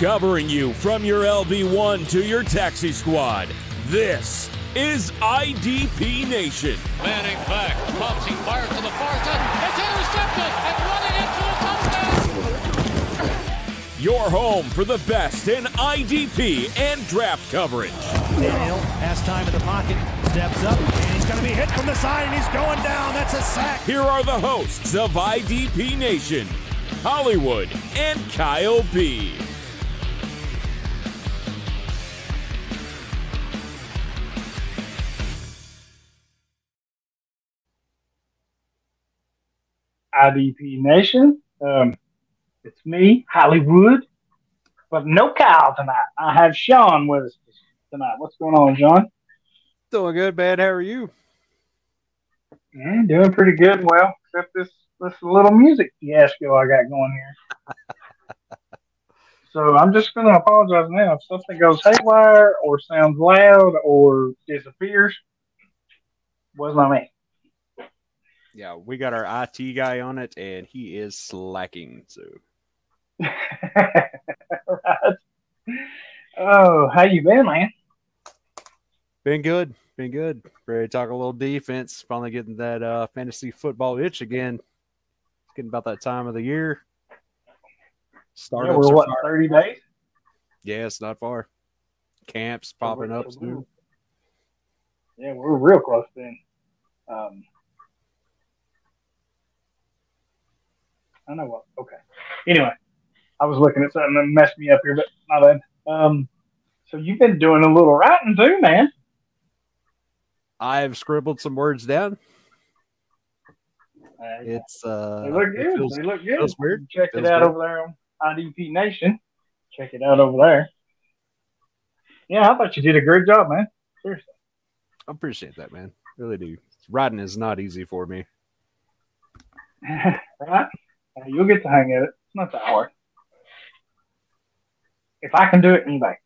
Covering you from your LB1 to your taxi squad, this is IDP Nation. Manning back, pumps, he fires to the far side. It's intercepted and running into the touchdown. Your home for the best in IDP and draft coverage. Daniel has time in the pocket, steps up, and he's going to be hit from the side, and he's going down. That's a sack. Here are the hosts of IDP Nation, Hollywood and Kyle B. IDP Nation. Um, it's me, Hollywood, but no Kyle tonight. I have Sean with us tonight. What's going on, John? Doing good, man. How are you? Yeah, doing pretty good. Well, except this this little music fiasco I got going here. so I'm just going to apologize now if something goes haywire or sounds loud or disappears. Was not me. Yeah, we got our IT guy on it, and he is slacking. So, right. Oh, how you been, man? been good, been good. Ready to talk a little defense. Finally getting that uh, fantasy football itch again. It's getting about that time of the year. Yeah, Startups we're what fire- thirty days. Yeah, it's not far. Camps popping up So soon. Yeah, we're real close then. Um, I know what. Okay. Anyway, I was looking at something that messed me up here, but my bad. Um, so you've been doing a little writing too, man. I've scribbled some words down. Uh, It's uh, they look good. feels- they look good. feels weird. Check Feels it out good. over there on IDP Nation. Check it out over there. Yeah, I thought you did a great job, man. Seriously. I appreciate that, man. Really do. Writing is not easy for me. right? You'll get the hang of it. It's not that hard. If I can do it, anybody.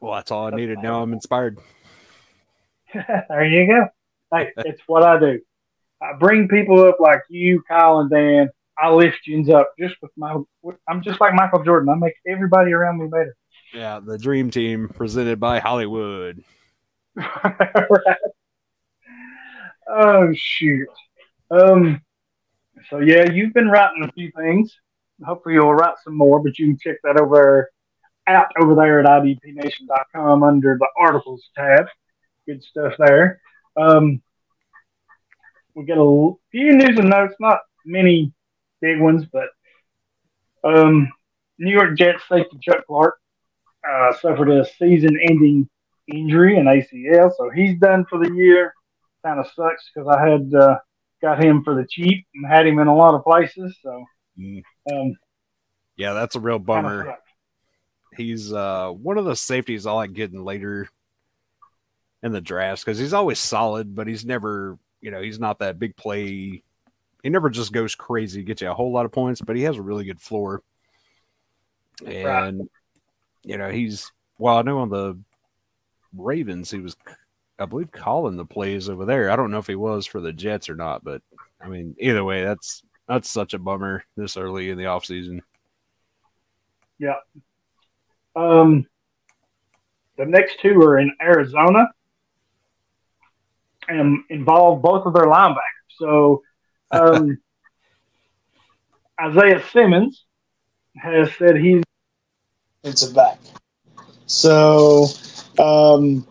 Well, that's all I That's needed. Now I'm inspired. there you go. Hey, it's what I do. I bring people up like you, Kyle, and Dan. I lift you up just with my. I'm just like Michael Jordan. I make everybody around me better. Yeah, the dream team presented by Hollywood. right. Oh shoot. Um. So yeah, you've been writing a few things. Hopefully you'll write some more, but you can check that over out over there at idpnation.com under the articles tab. Good stuff there. Um. We get a few news and notes, not many big ones, but um, New York Jets safety Chuck Clark uh, suffered a season-ending injury, in ACL, so he's done for the year. Kind of sucks because I had uh, got him for the cheap and had him in a lot of places. So, Mm. um, Yeah, that's a real bummer. He's uh, one of the safeties I like getting later in the drafts because he's always solid, but he's never, you know, he's not that big play. He never just goes crazy, gets you a whole lot of points, but he has a really good floor. That's right. And you know, he's well, I know on the Ravens he was, I believe, calling the plays over there. I don't know if he was for the Jets or not, but I mean, either way, that's that's such a bummer this early in the offseason. Yeah. Um, the next two are in Arizona and involve both of their linebackers. So, um, Isaiah Simmons has said he's defensive back. So um,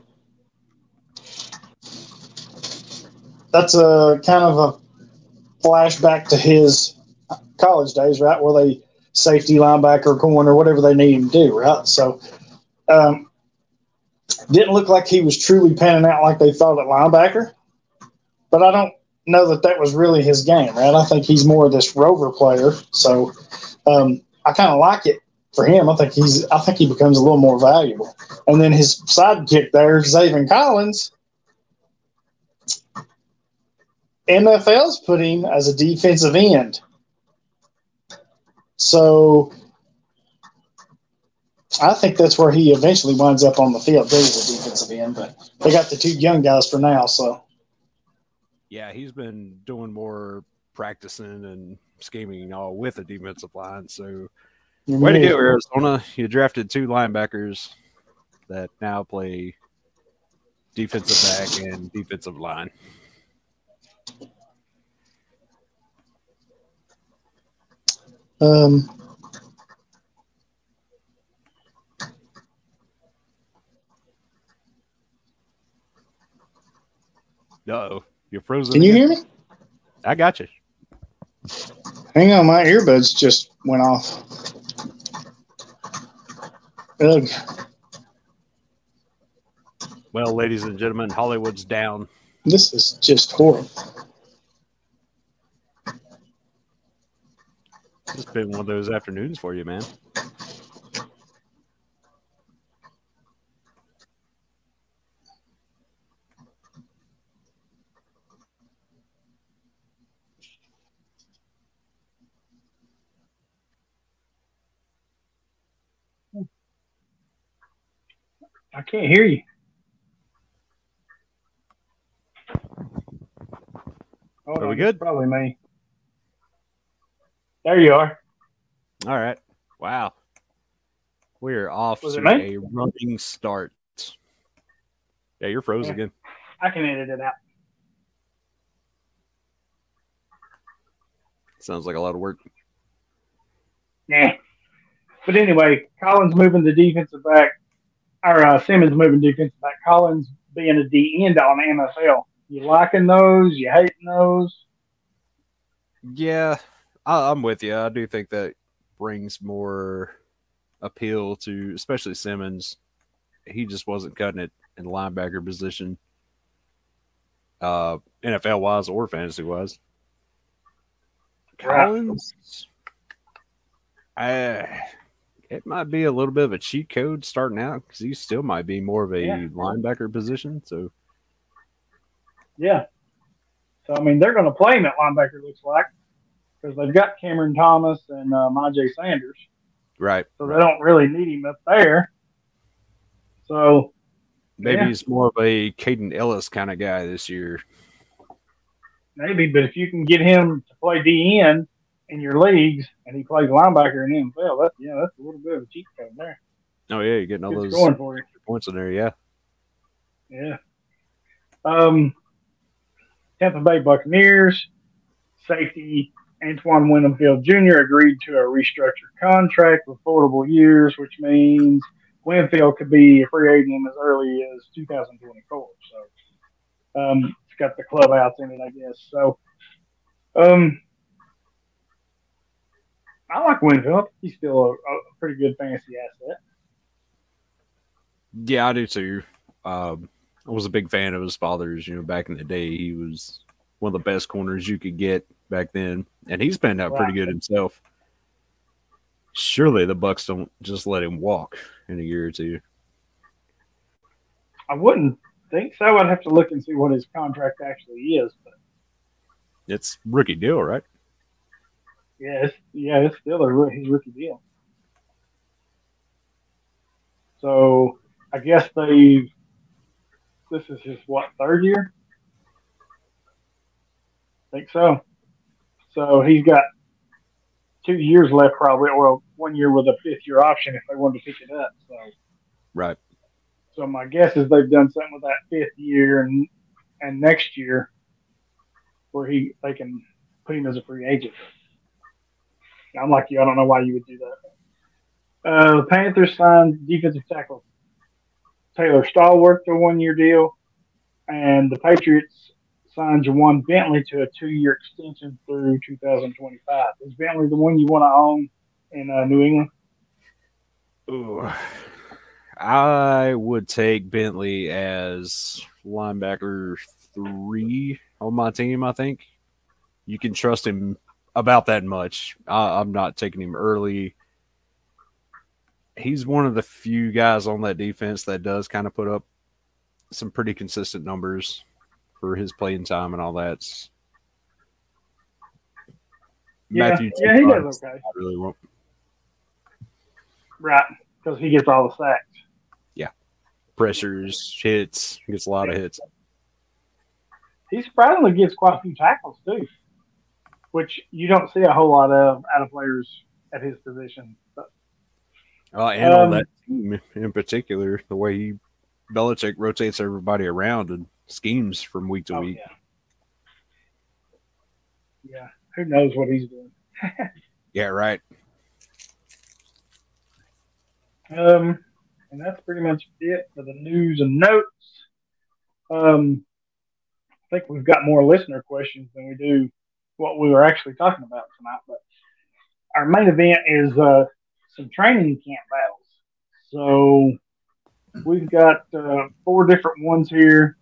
that's a kind of a flashback to his college days, right? Where they safety, linebacker, corner, whatever they need him to do, right? So um, didn't look like he was truly panning out like they thought at linebacker, but I don't know that that was really his game, right? I think he's more of this rover player. So um, I kind of like it for him. I think he's I think he becomes a little more valuable. And then his sidekick there, Zaven Collins, MFL's put him as a defensive end. So I think that's where he eventually winds up on the field. There's a defensive end, but they got the two young guys for now. So Yeah, he's been doing more practicing and scheming all with the defensive line. So mm-hmm. Way to go, Arizona. You drafted two linebackers that now play defensive back and defensive line. Um, Uh-oh. You're frozen. can you again? hear me? I got you. Hang on, my earbuds just went off. Ugh. Well, ladies and gentlemen, Hollywood's down. This is just horrible. It's been one of those afternoons for you, man. I can't hear you. Hold Are we on, good? Probably me. There you are. All right. Wow. We're off Was to a running start. Yeah, you're frozen Yeah. again. I can edit it out. Sounds like a lot of work. Yeah. But anyway, Collins moving the defensive back, or uh, Simmons moving defensive back. Collins being a D end on MFL. You liking those? You hating those? Yeah, I, I'm with you. I do think that brings more appeal to, especially Simmons. He just wasn't cutting it in linebacker position, uh, NFL wise or fantasy wise. Collins, I, it might be a little bit of a cheat code starting out because he still might be more of a Yeah. linebacker position. So Yeah. So I mean, they're going to play him at linebacker. Looks like because they've got Cameron Thomas and uh, Myjai Sanders, right, so they don't really need him up there. So maybe Yeah. he's more of a Kaden Elliss kind of guy this year. maybe, but if you can get him to play DN in your leagues and he plays linebacker in the NFL, that's yeah, that's a little bit of a cheat code there. Oh yeah, you're getting all Good those points in there. Yeah. Yeah. Um, Tampa Bay Buccaneers safety Antoine Winfield Jr. agreed to a restructured contract with voidable years, which means Winfield could be a free agent as early as 2024. So um, it's got the club clubhouse in it, I guess. So um, I like Winfield. He's still a, a pretty good fantasy asset. Yeah, I do too. Um, I was a big fan of his father's. You know, back in the day, he was one of the best corners you could get back then, and he's been out pretty good himself. Surely the Bucs don't just let him walk in a year or two. I wouldn't think so. I'd have to look and see what his contract actually is. But It's rookie deal, right? yeah, it's, yeah, it's still a his rookie deal. So I guess they. This is his what third year? I think so. So he's got two years left, probably, or one year with a fifth year option if they wanted to pick it up. So. Right. So my guess is they've done something with that fifth year and and next year where he they can put him as a free agent. I'm like you, I don't know why you would do that. Uh, the Panthers signed defensive tackle Taylor Stallworth to a one year deal, and the Patriots signed Ja'Whaun Bentley to a two year extension through 2025. Is Bentley the one you want to own in uh, New England? Ooh. I would take Bentley as linebacker three on my team. I think you can trust him about that much. I, I'm not taking him early. He's one of the few guys on that defense that does kind of put up some pretty consistent numbers for his playing time and all that. Yeah, yeah, he does okay. I really won't. Right, because he gets all the sacks. Yeah, pressures, hits, gets a lot of hits. he surprisingly gets quite a few tackles too, which you don't see a whole lot of out of players at his position. Uh, and on Um, that team in particular, the way he Belichick rotates everybody around and schemes from week to Oh, week. yeah. Yeah. Who knows what he's doing? Yeah, right. Um, and that's pretty much it for the news and notes. Um, I think we've got more listener questions than we do what we were actually talking about tonight. But our main event is uh, some training camp battles. So we've got uh, four different ones here.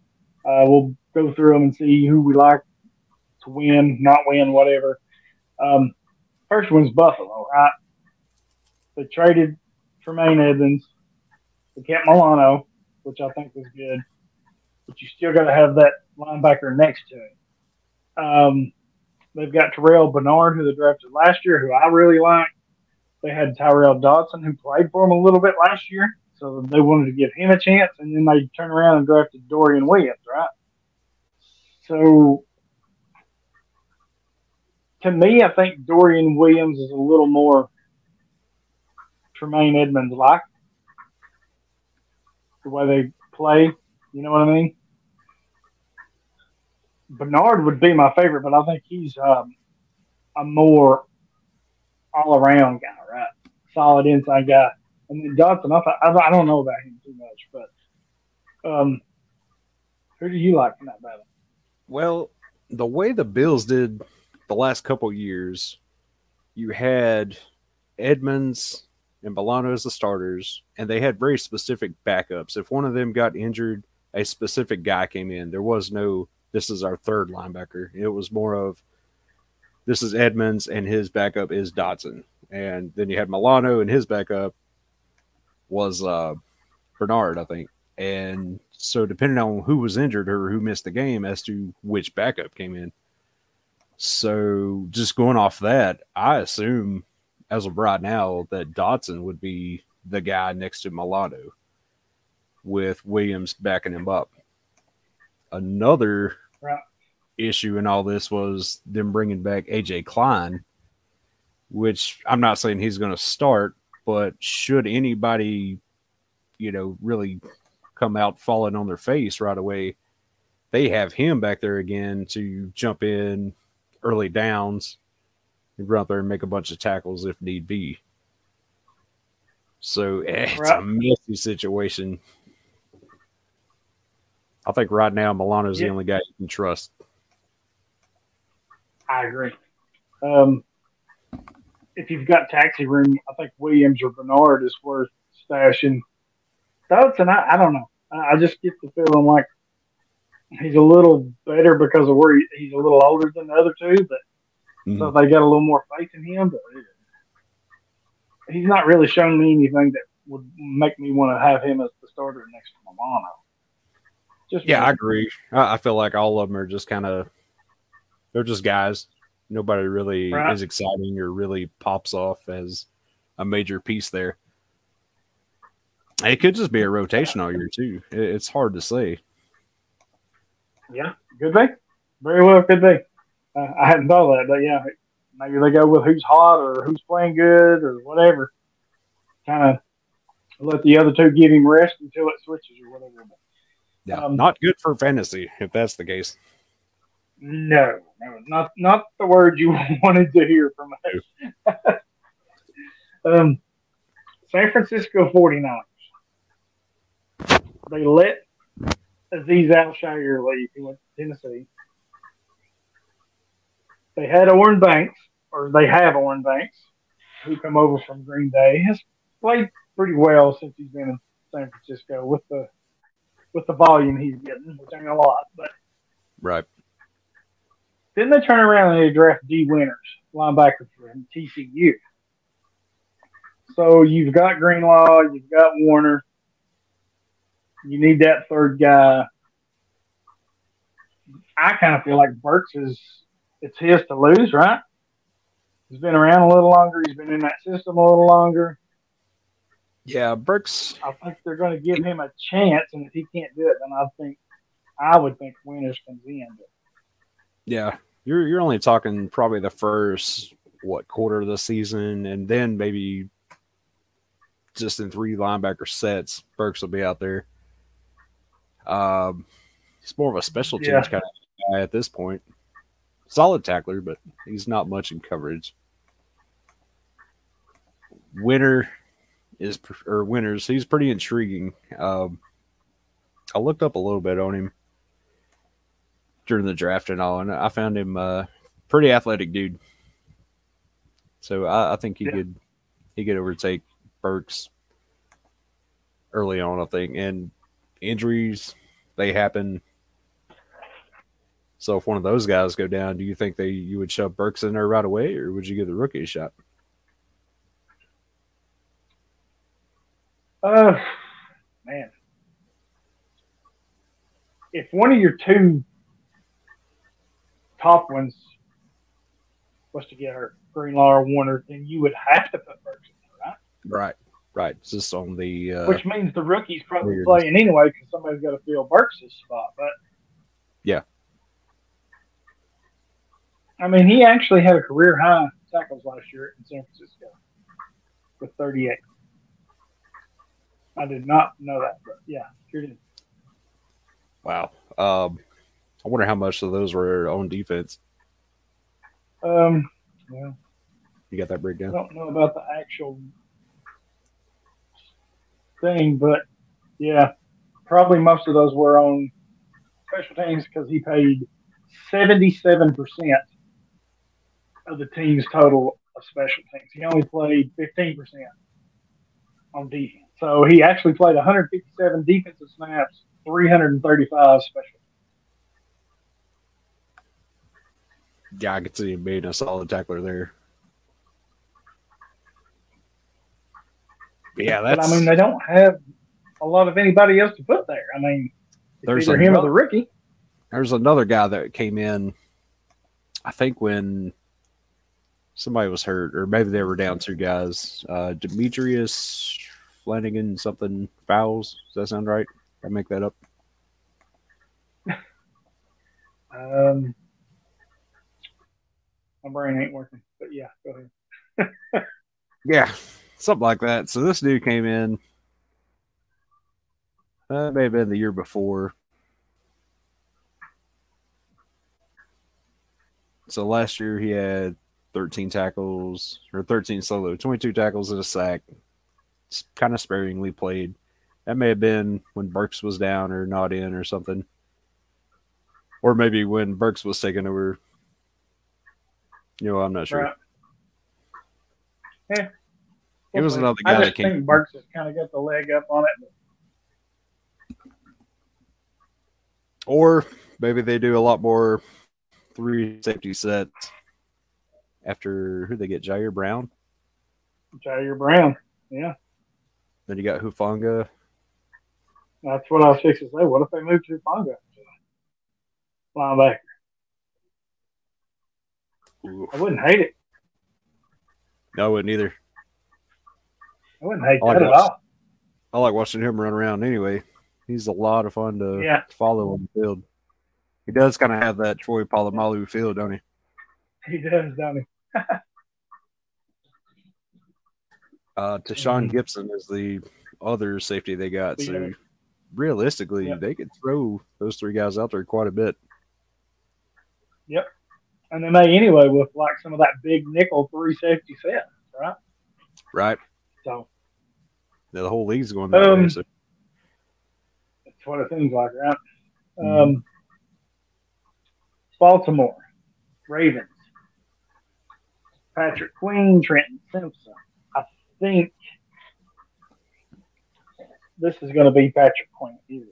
Uh, we'll go through them and see who we like to win, not win, whatever. Um, first one's Buffalo, right? They traded Tremaine Edmunds. They kept Milano, which I think was good. But you still got to have that linebacker next to him. Um, they've got Terrell Bernard, who they drafted last year, who I really like. They had Tyrel Dodson, who played for them a little bit last year. So they wanted to give him a chance. And then they turned around and drafted Dorian Williams, right? So to me, I think Dorian Williams is a little more Tremaine Edmunds like the way they play. You know what I mean? Bernard would be my favorite, but I think he's um, a more all around guy? Solid inside guy. And then Dodson, I, I, I don't know about him too much, but um, who do you like in that battle? Well, the way the Bills did the last couple years, you had Edmunds and Milano as the starters, and they had very specific backups. If one of them got injured, a specific guy came in. There was no, this is our third linebacker. It was more of, this is Edmunds, and his backup is Dodson. And then you had Milano, and his backup was uh, Bernard, I think. And so, depending on who was injured or who missed the game, as to which backup came in. So, just going off that, I assume as of right now that Dodson would be the guy next to Milano, with Williams backing him up. Another Right. issue in all this was them bringing back AJ Klein, which I'm not saying he's going to start, but should anybody, you know, really come out falling on their face right away, they have him back there again to jump in early downs and run out there and make a bunch of tackles if need be. So eh, it's a messy situation. I think right now Milano's the only guy you can trust. I agree. Um, if you've got taxi room, I think Williams or Bernard is worth stashing. Dodson, I, I don't know. I, just get the feeling like he's a little better because of where he, he's a little older than the other two, but mm-hmm. so they got a little more faith in him. But he's not really shown me anything that would make me want to have him as the starter next to Milano. Just Yeah, I agree. I, I feel like all of them are just kind of they're just guys. Nobody really Right. is exciting or really pops off as a major piece there. It could just be a rotation all year too. It's hard to say. Yeah, could be. Very well could be. Uh, I hadn't thought of that, but yeah, maybe they go with who's hot or who's playing good or whatever. Kind of let the other two give him rest until it switches or whatever. Yeah, Um, not good for fantasy if that's the case. No, no, not not the word you wanted to hear from us. um, San Francisco 49ers. They let Azeez Al-Shaair leave. He went to Tennessee. They had Oren Burks, or they have Oren Burks, who come over from Green Bay. Has played pretty well since he's been in San Francisco with the with the volume he's getting, which ain't a lot, but Right. Then they turn around and they draft Dee Winters, linebacker from TCU. So you've got Greenlaw, you've got Warner. You need that third guy. I kind of feel like Burks is it's his to lose, right? He's been around a little longer. He's been in that system a little longer. Yeah, Burks. I think they're going to give him a chance, and if he can't do it, then I think I would think Winters comes in. But Yeah, you're you're only talking probably the first what quarter of the season, and then maybe just in three linebacker sets. Burks will be out there. Um, he's more of a special teams Yeah. kind of guy at this point. Solid tackler, but he's not much in coverage. Winner is or winners. He's pretty intriguing. Um, I looked up a little bit on him during the draft and all, and I found him uh, pretty athletic dude. So I, I think he Yeah. could he could overtake Burks early on. I think, and injuries they happen. So if one of those guys go down, do you think they you would shove Burks in there right away, or would you give the rookie a shot? Uh, man, if one of your two top ones was to get hurt, Greenlaw or Warner, then you would have to put Burks in there, right? Right, right. Just on the uh, Which means the rookie's probably Weird. playing anyway because somebody's got to fill Burks' spot. But Yeah. I mean, he actually had a career high tackles last year in San Francisco with 38. I did not know that, but yeah, sure did. wow. Um, I wonder how much of those were on defense. Um, well, You got that breakdown? I don't know about the actual thing, but yeah, probably most of those were on special teams because he paid 77% of the team's total of special teams. He only played 15% on defense. So he actually played 157 defensive snaps, 335 special. Yeah, I could see him being a solid tackler there. But yeah, But that's. I mean, they don't have a lot of anybody else to put there. I mean, There's either him or the rookie. There's another guy that came in, I think when somebody was hurt, or maybe they were down two guys. Uh, Demetrius Flanagan, something Fowles. Does that sound right? I make that up. Um, my brain ain't working, but yeah, go ahead. Yeah, something like that. So this dude came in. Uh, may have been the year before. So last year he had 13 tackles or 13 solo, 22 tackles and a sack. Kind of sparingly played. That may have been when Burks was down or not in or something. Or maybe when Burks was taking over. You know, I'm not sure. Right. Yeah. It was another I guy just that came. think Burks has kind of got the leg up on it. Or maybe they do a lot more three safety sets after who they get Ji'Ayir Brown. Ji'Ayir Brown. Yeah, Then you got Hufanga. that's what I was fixing to say. What if they move to Ponga? Linebacker. I wouldn't hate it. No, I wouldn't either. I wouldn't hate I like that at all. I like watching him run around anyway. He's a lot of fun to Yeah. follow on the field. He does kind of have that Troy Polamalu feel, don't he? He does, don't he? Uh, Tashaun Mhm. Gipson is the other safety they got. So Yeah. realistically, Yeah. they could throw those three guys out there quite a bit. And they may anyway with like some of that big nickel three safety set, right? Right? So The whole league's going that way. Um, So that's what it seems like, right? Mhm. Um, Baltimore Ravens, Patrick Queen, Trenton Simpson. I think this is going to be Patrick Queen, easily.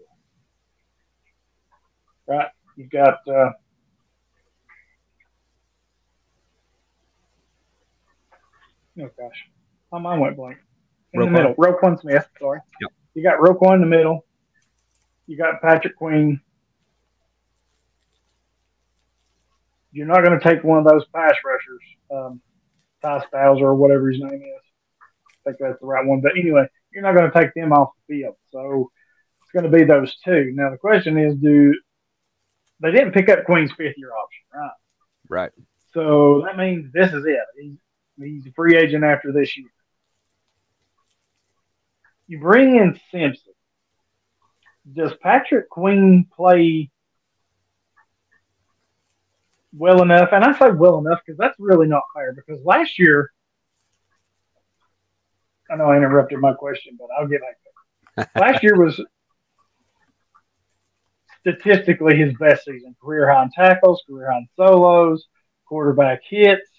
right? You've got uh, oh gosh, my mind went blank. In the Roquan. middle, Roquan Smith. Sorry. Yep. You got Roquan in the middle. You got Patrick Queen. You're not going to take one of those pass rushers, um, Ty Styles or whatever his name is. I think that's the right one. But anyway, you're not going to take them off the field. So it's going to be those two. Now the question is, do they didn't pick up Queen's fifth year option, right? right. So that means this is it. He's, he's a free agent after this year. you bring in Simpson. Does Patrick Queen play well enough? And I say well enough because that's really not fair. Because last year, I know I interrupted my question, but I'll get back last year was statistically his best season. Career high in tackles, career high in solos, quarterback hits,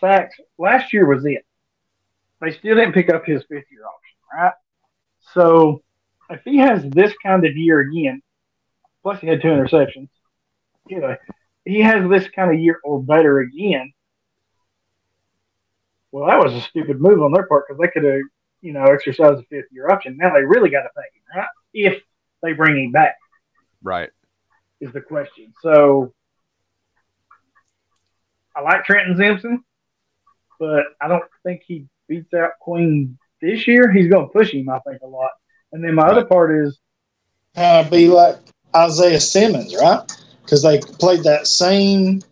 sacks. Last year was it. They still didn't pick up his fifth year option, right? So if he has this kind of year again, plus he had two interceptions, you know, he has this kind of year or better again. Well, that was a stupid move on their part because they could have, you know, exercised the fifth year option. Now they really got to thank him, right? If they bring him back. Right. Is the question. So I like Trenton Simpson, but I don't think he beats out Queen this year. He's going to push him, I think, a lot. And then my right. other part is kind of be like Isaiah Simmons, right? Because they played that same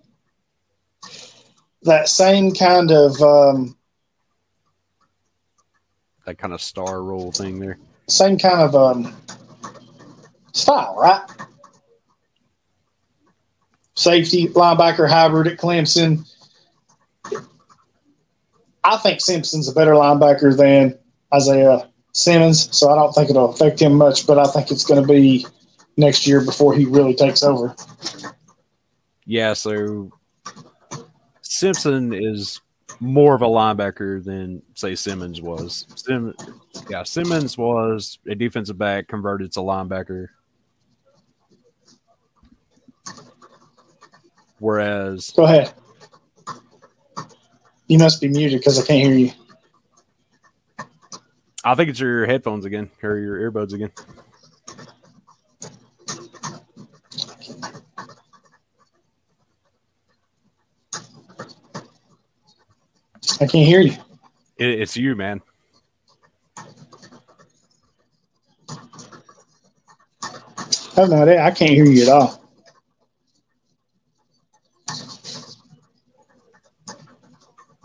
that same kind of um, that kind of star role thing there. Same kind of um, style, right? Safety, linebacker, hybrid at Clemson. I think Simpson's a better linebacker than Isaiah Simmons, so I don't think it'll affect him much, but I think it's going to be next year before he really takes over. Yeah, so Simpson is more of a linebacker than say Simmons was. Sim, yeah, Simmons was a defensive back converted to linebacker. Whereas, go ahead. You must be muted because I can't hear you. I think it's your headphones again or your earbuds again. I can't hear you. It, it's you, man. Have no. I can't hear you at all.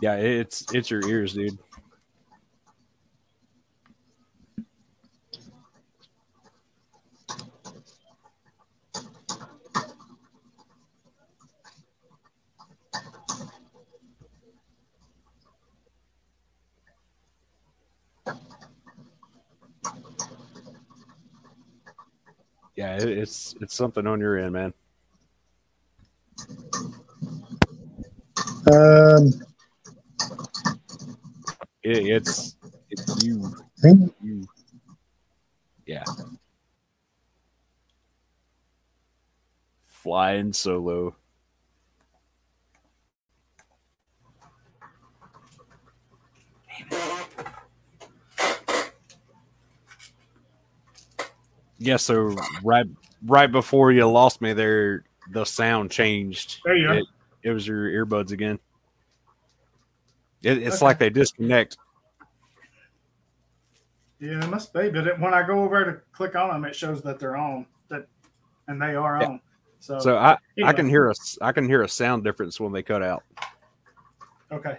Yeah, it's it's your ears, dude. Yeah, it's it's something on your end, man. Um, it, it's it's you. You. Yeah. Flying solo. Yeah, so right right before you lost me there, the sound changed. There you it, it was your earbuds again. It, it's okay. like they disconnect. Yeah, it must be. But it, when I go over to click on them, it shows that they're on. That and they are yeah. on. So, so I anyway. I can hear a I can hear a sound difference when they cut out. Okay.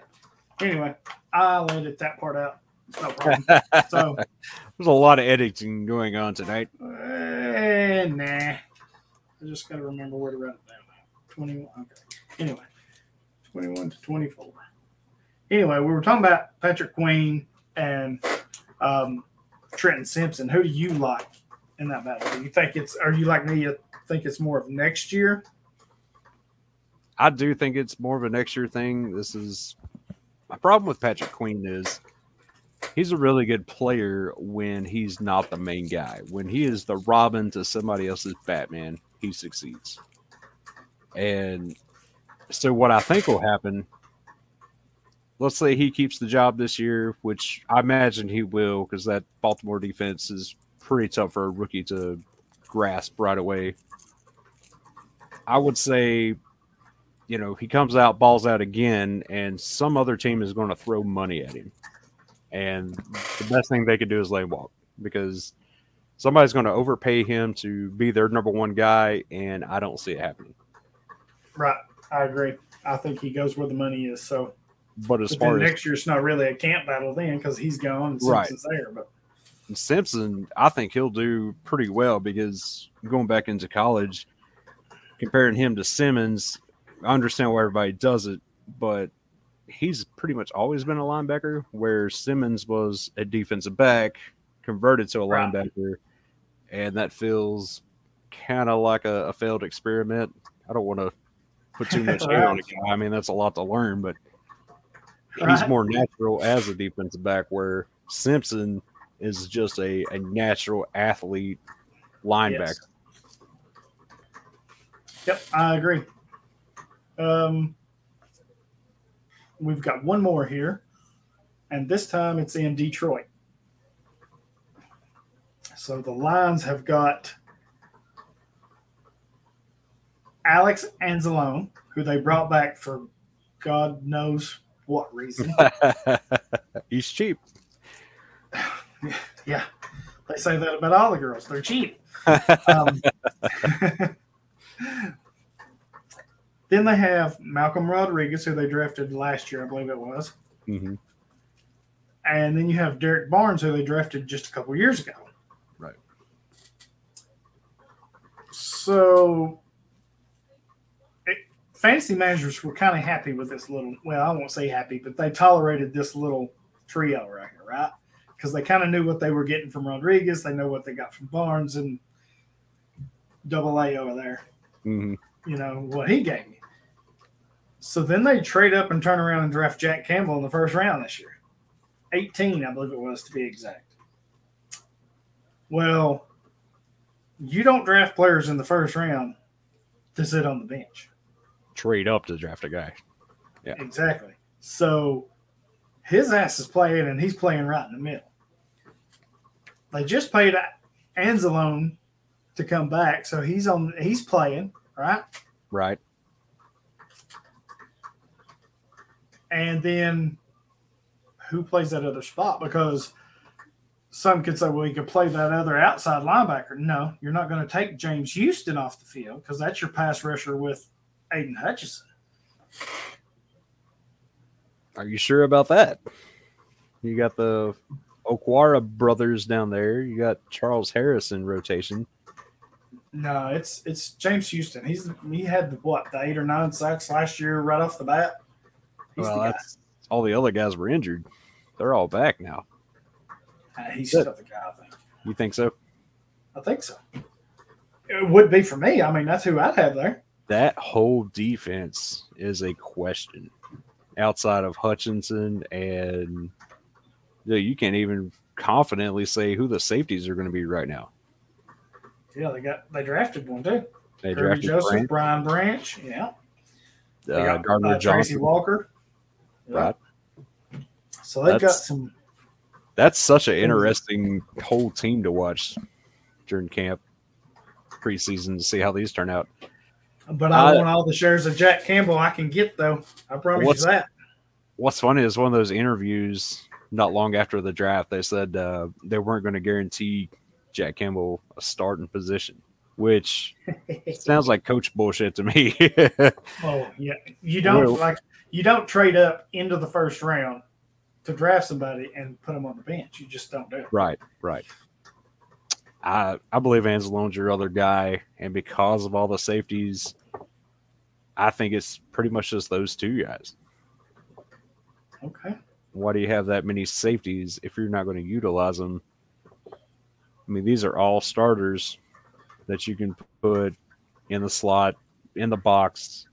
Anyway, I'll edit that part out. No problem. so there's a lot of editing going on tonight. Uh, nah. I just got to remember where to write it down. 21. Okay. Anyway, 21 to 24. Anyway, we were talking about Patrick Queen and um, Trenton Simpson. Who do you like in that battle? Do you think it's, are you like me, you think it's more of next year? I do think it's more of a next year thing. This is my problem with Patrick Queen is he's a really good player when he's not the main guy. When he is the Robin to somebody else's Batman, he succeeds. And so what I think will happen, let's say he keeps the job this year, which I imagine he will, because that Baltimore defense is pretty tough for a rookie to grasp right away. I would say, you know, he comes out, balls out again, and some other team is going to throw money at him. And the best thing they could do is lay walk because somebody's going to overpay him to be their number one guy, and I don't see it happening. Right. I agree. I think he goes where the money is. So, but as but far as next year, it's not really a camp battle then because he's gone and Simpson's right. there. But Simpson, I think he'll do pretty well because going back into college, comparing him to Simmons, I understand why everybody does it, but he's pretty much always been a linebacker, where Simmons was a defensive back converted to a Right. linebacker, and that feels kind of like a, a failed experiment. I don't want to put too much hair on a guy. I mean, that's a lot to learn, but he's Right. more natural as a defensive back, where Simpson is just a, a natural athlete linebacker. Yes. Yep, I agree. Um, we've got one more here, and this time it's in Detroit. So the Lions have got Alex Anzalone, who they brought back for God knows what reason. he's cheap. yeah, they say that about all the girls. They're cheap. Um, then they have Malcolm Rodriguez, who they drafted last year, I believe it was. Mhm. And then you have Derrick Barnes, who they drafted just a couple years ago. Right. So, fantasy managers were kind of happy with this little. Well, I won't say happy, but they tolerated this little trio right here, right? Because they kind of knew what they were getting from Rodriguez. They know what they got from Barnes and Double A over there Mhm. you know, what he gave me. So then they trade up and turn around and draft Jack Campbell in the first round this year. 18, I believe it was to be exact. Well, you don't draft players in the first round to sit on the bench. Trade up to draft a guy. Yeah. Exactly. So his ass is playing and he's playing right in the middle. They just paid Anzalone to come back, so he's on he's playing, right? Right. And then who plays that other spot? Because some could say, well, you could play that other outside linebacker. No, you're not going to take James Houston off the field because that's your pass rusher with Aidan Hutchinson. Are you sure about that? You got the Okwara brothers down there. You got Charles Harris in rotation. No, it's it's James Houston. He's he had the, what the eight or nine sacks last year right off the bat. He's well, the guy. all the other guys were injured. They're all back now. Uh, he's still the guy. I think. You think so? I think so. It would be for me. I mean, that's who I'd have there. That whole defense is a question. Outside of Hutchinson and you, know, you can't even confidently say who the safeties are going to be right now. Yeah, they got they drafted one too. They Kerby drafted Joseph, Branch, Brian Branch. Yeah. They uh, got Gardner uh, Tracy Johnson. Walker. Yeah. Right. So they've got some. That's such an interesting whole team to watch during camp preseason to see how these turn out. But I Uh, want all the shares of Jack Campbell I can get, though. I promise you that. What's funny is one of those interviews not long after the draft, they said uh, they weren't going to guarantee Jack Campbell a starting position, which sounds like coach bullshit to me. oh yeah, you don't Well- like you don't trade up into the first round to draft somebody and put them on the bench. You just don't do it. right, right. I I believe Anzalone's your other guy, and because of all the safeties, I think it's pretty much just those two guys. Okay. why do you have that many safeties if you're not going to utilize them? I mean, these are all starters that you can put in the slot, in the box,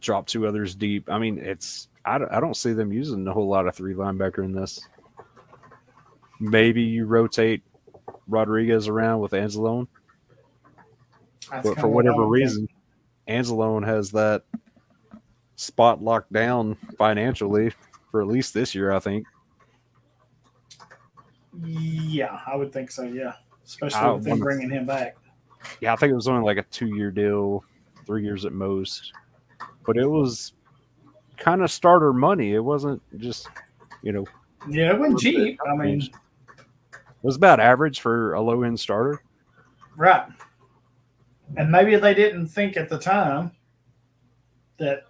drop two others deep. I mean, it's I I don't see them using a whole lot of three linebacker in this. Maybe you rotate Rodriguez around with Anzalone, That's but for whatever reason, Anzalone has that spot locked down financially for at least this year, I think. Yeah, I would think so. Yeah, especially with them bringing him back. Yeah, I think it was only like a two year deal, three years at most. But it was kind of starter money. It wasn't just, you know, Yeah, it wasn't cheap. I mean, was about average for a low end starter. right. And maybe they didn't think at the time that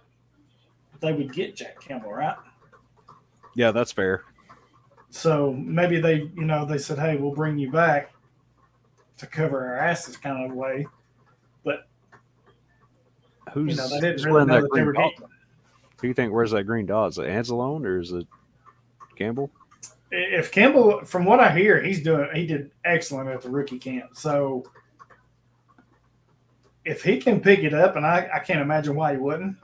they would get Jack Campbell, right? Yeah, that's fair. So maybe they, you know, they said, "Hey, we'll bring you back to cover our asses," kind of way. But Who's, you know, they didn't really know that that they green were dot? getting. Who do you think wears that green dot? Is it Anzalone or is it Campbell? If Campbell, from what I hear, he's doing, he did excellent at the rookie camp. So if he can pick it up, and I, I can't imagine why he wouldn't.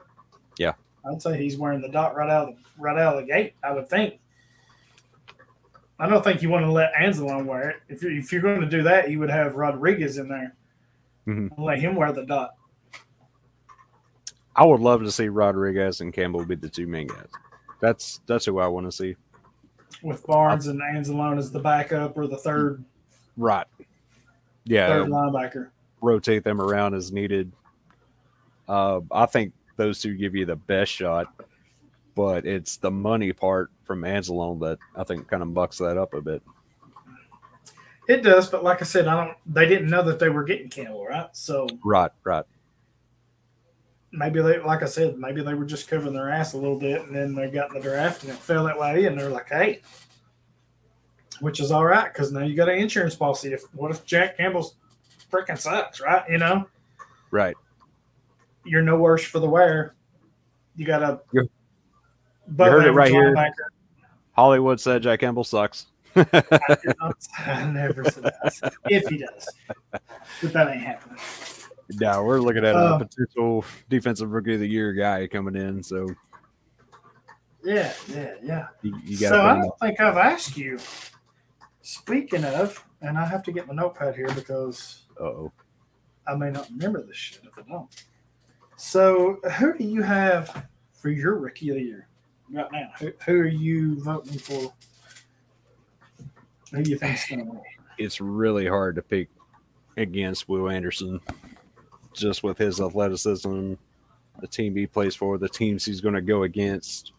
Yeah. I'd say he's wearing the dot right out of the, right out of the gate. I would think. I don't think you want to let Anzalone wear it. If you're, if you're going to do that, you would have Rodriguez in there Mhm. and let him wear the dot. I would love to see Rodriguez and Campbell be the two main guys. That's that's who I want to see. With Barnes and Anzalone as the backup or the third Right. Yeah, third linebacker. rotate them around as needed. Uh, I think those two give you the best shot, but it's the money part from Anzalone that I think kind of bucks that up a bit. It does, but like I said, I don't. They didn't know that they were getting Campbell, right? So Right, right. Maybe they, like I said, maybe they were just covering their ass a little bit, and then they got in the draft and it fell that way, and they're like, hey, which is all right because now you got an insurance policy. If what if Jack Campbell's freaking sucks, right? You know, Right. you're no worse for the wear. You got a You- heard it right here. linebacker. Hollywood said Jack Campbell sucks. I, I never said that. if he does, but that ain't happening. No, we're looking at Um, a potential defensive rookie of the year guy coming in, so Yeah, yeah, yeah. you, you so I don't think I've asked you. Speaking of, and I have to get my notepad here because Oh, I may not remember this shit if I don't. So, who do you have for your rookie of the year right now? Who, who are you voting for? Who do you think is going to win? it's really hard to pick against Will Anderson, just with his athleticism, the team he plays for, the teams he's going to go against.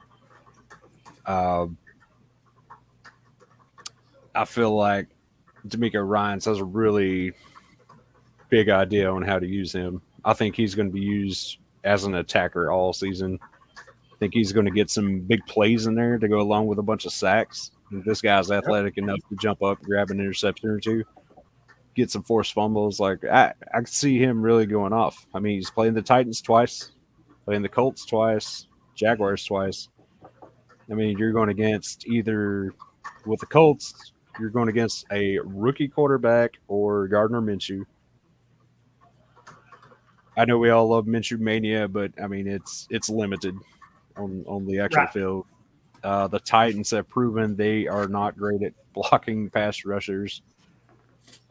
Um, I feel like DeMeco Ryans has a really big idea on how to use him. I think he's going to be used as an attacker all season. I think he's going to get some big plays in there to go along with a bunch of sacks. This guy's athletic enough to jump up, grab an interception or two, get some forced fumbles. Like I, I could see him really going off. I mean, he's playing the Titans twice, playing the Colts twice, Jaguars twice. I mean, you're going against either with the Colts, you're going against a rookie quarterback or Gardner Minshew. I know we all love Minshew mania, but I mean it's it's limited on on the actual Right. field. Uh, the Titans have proven they are not great at blocking pass rushers.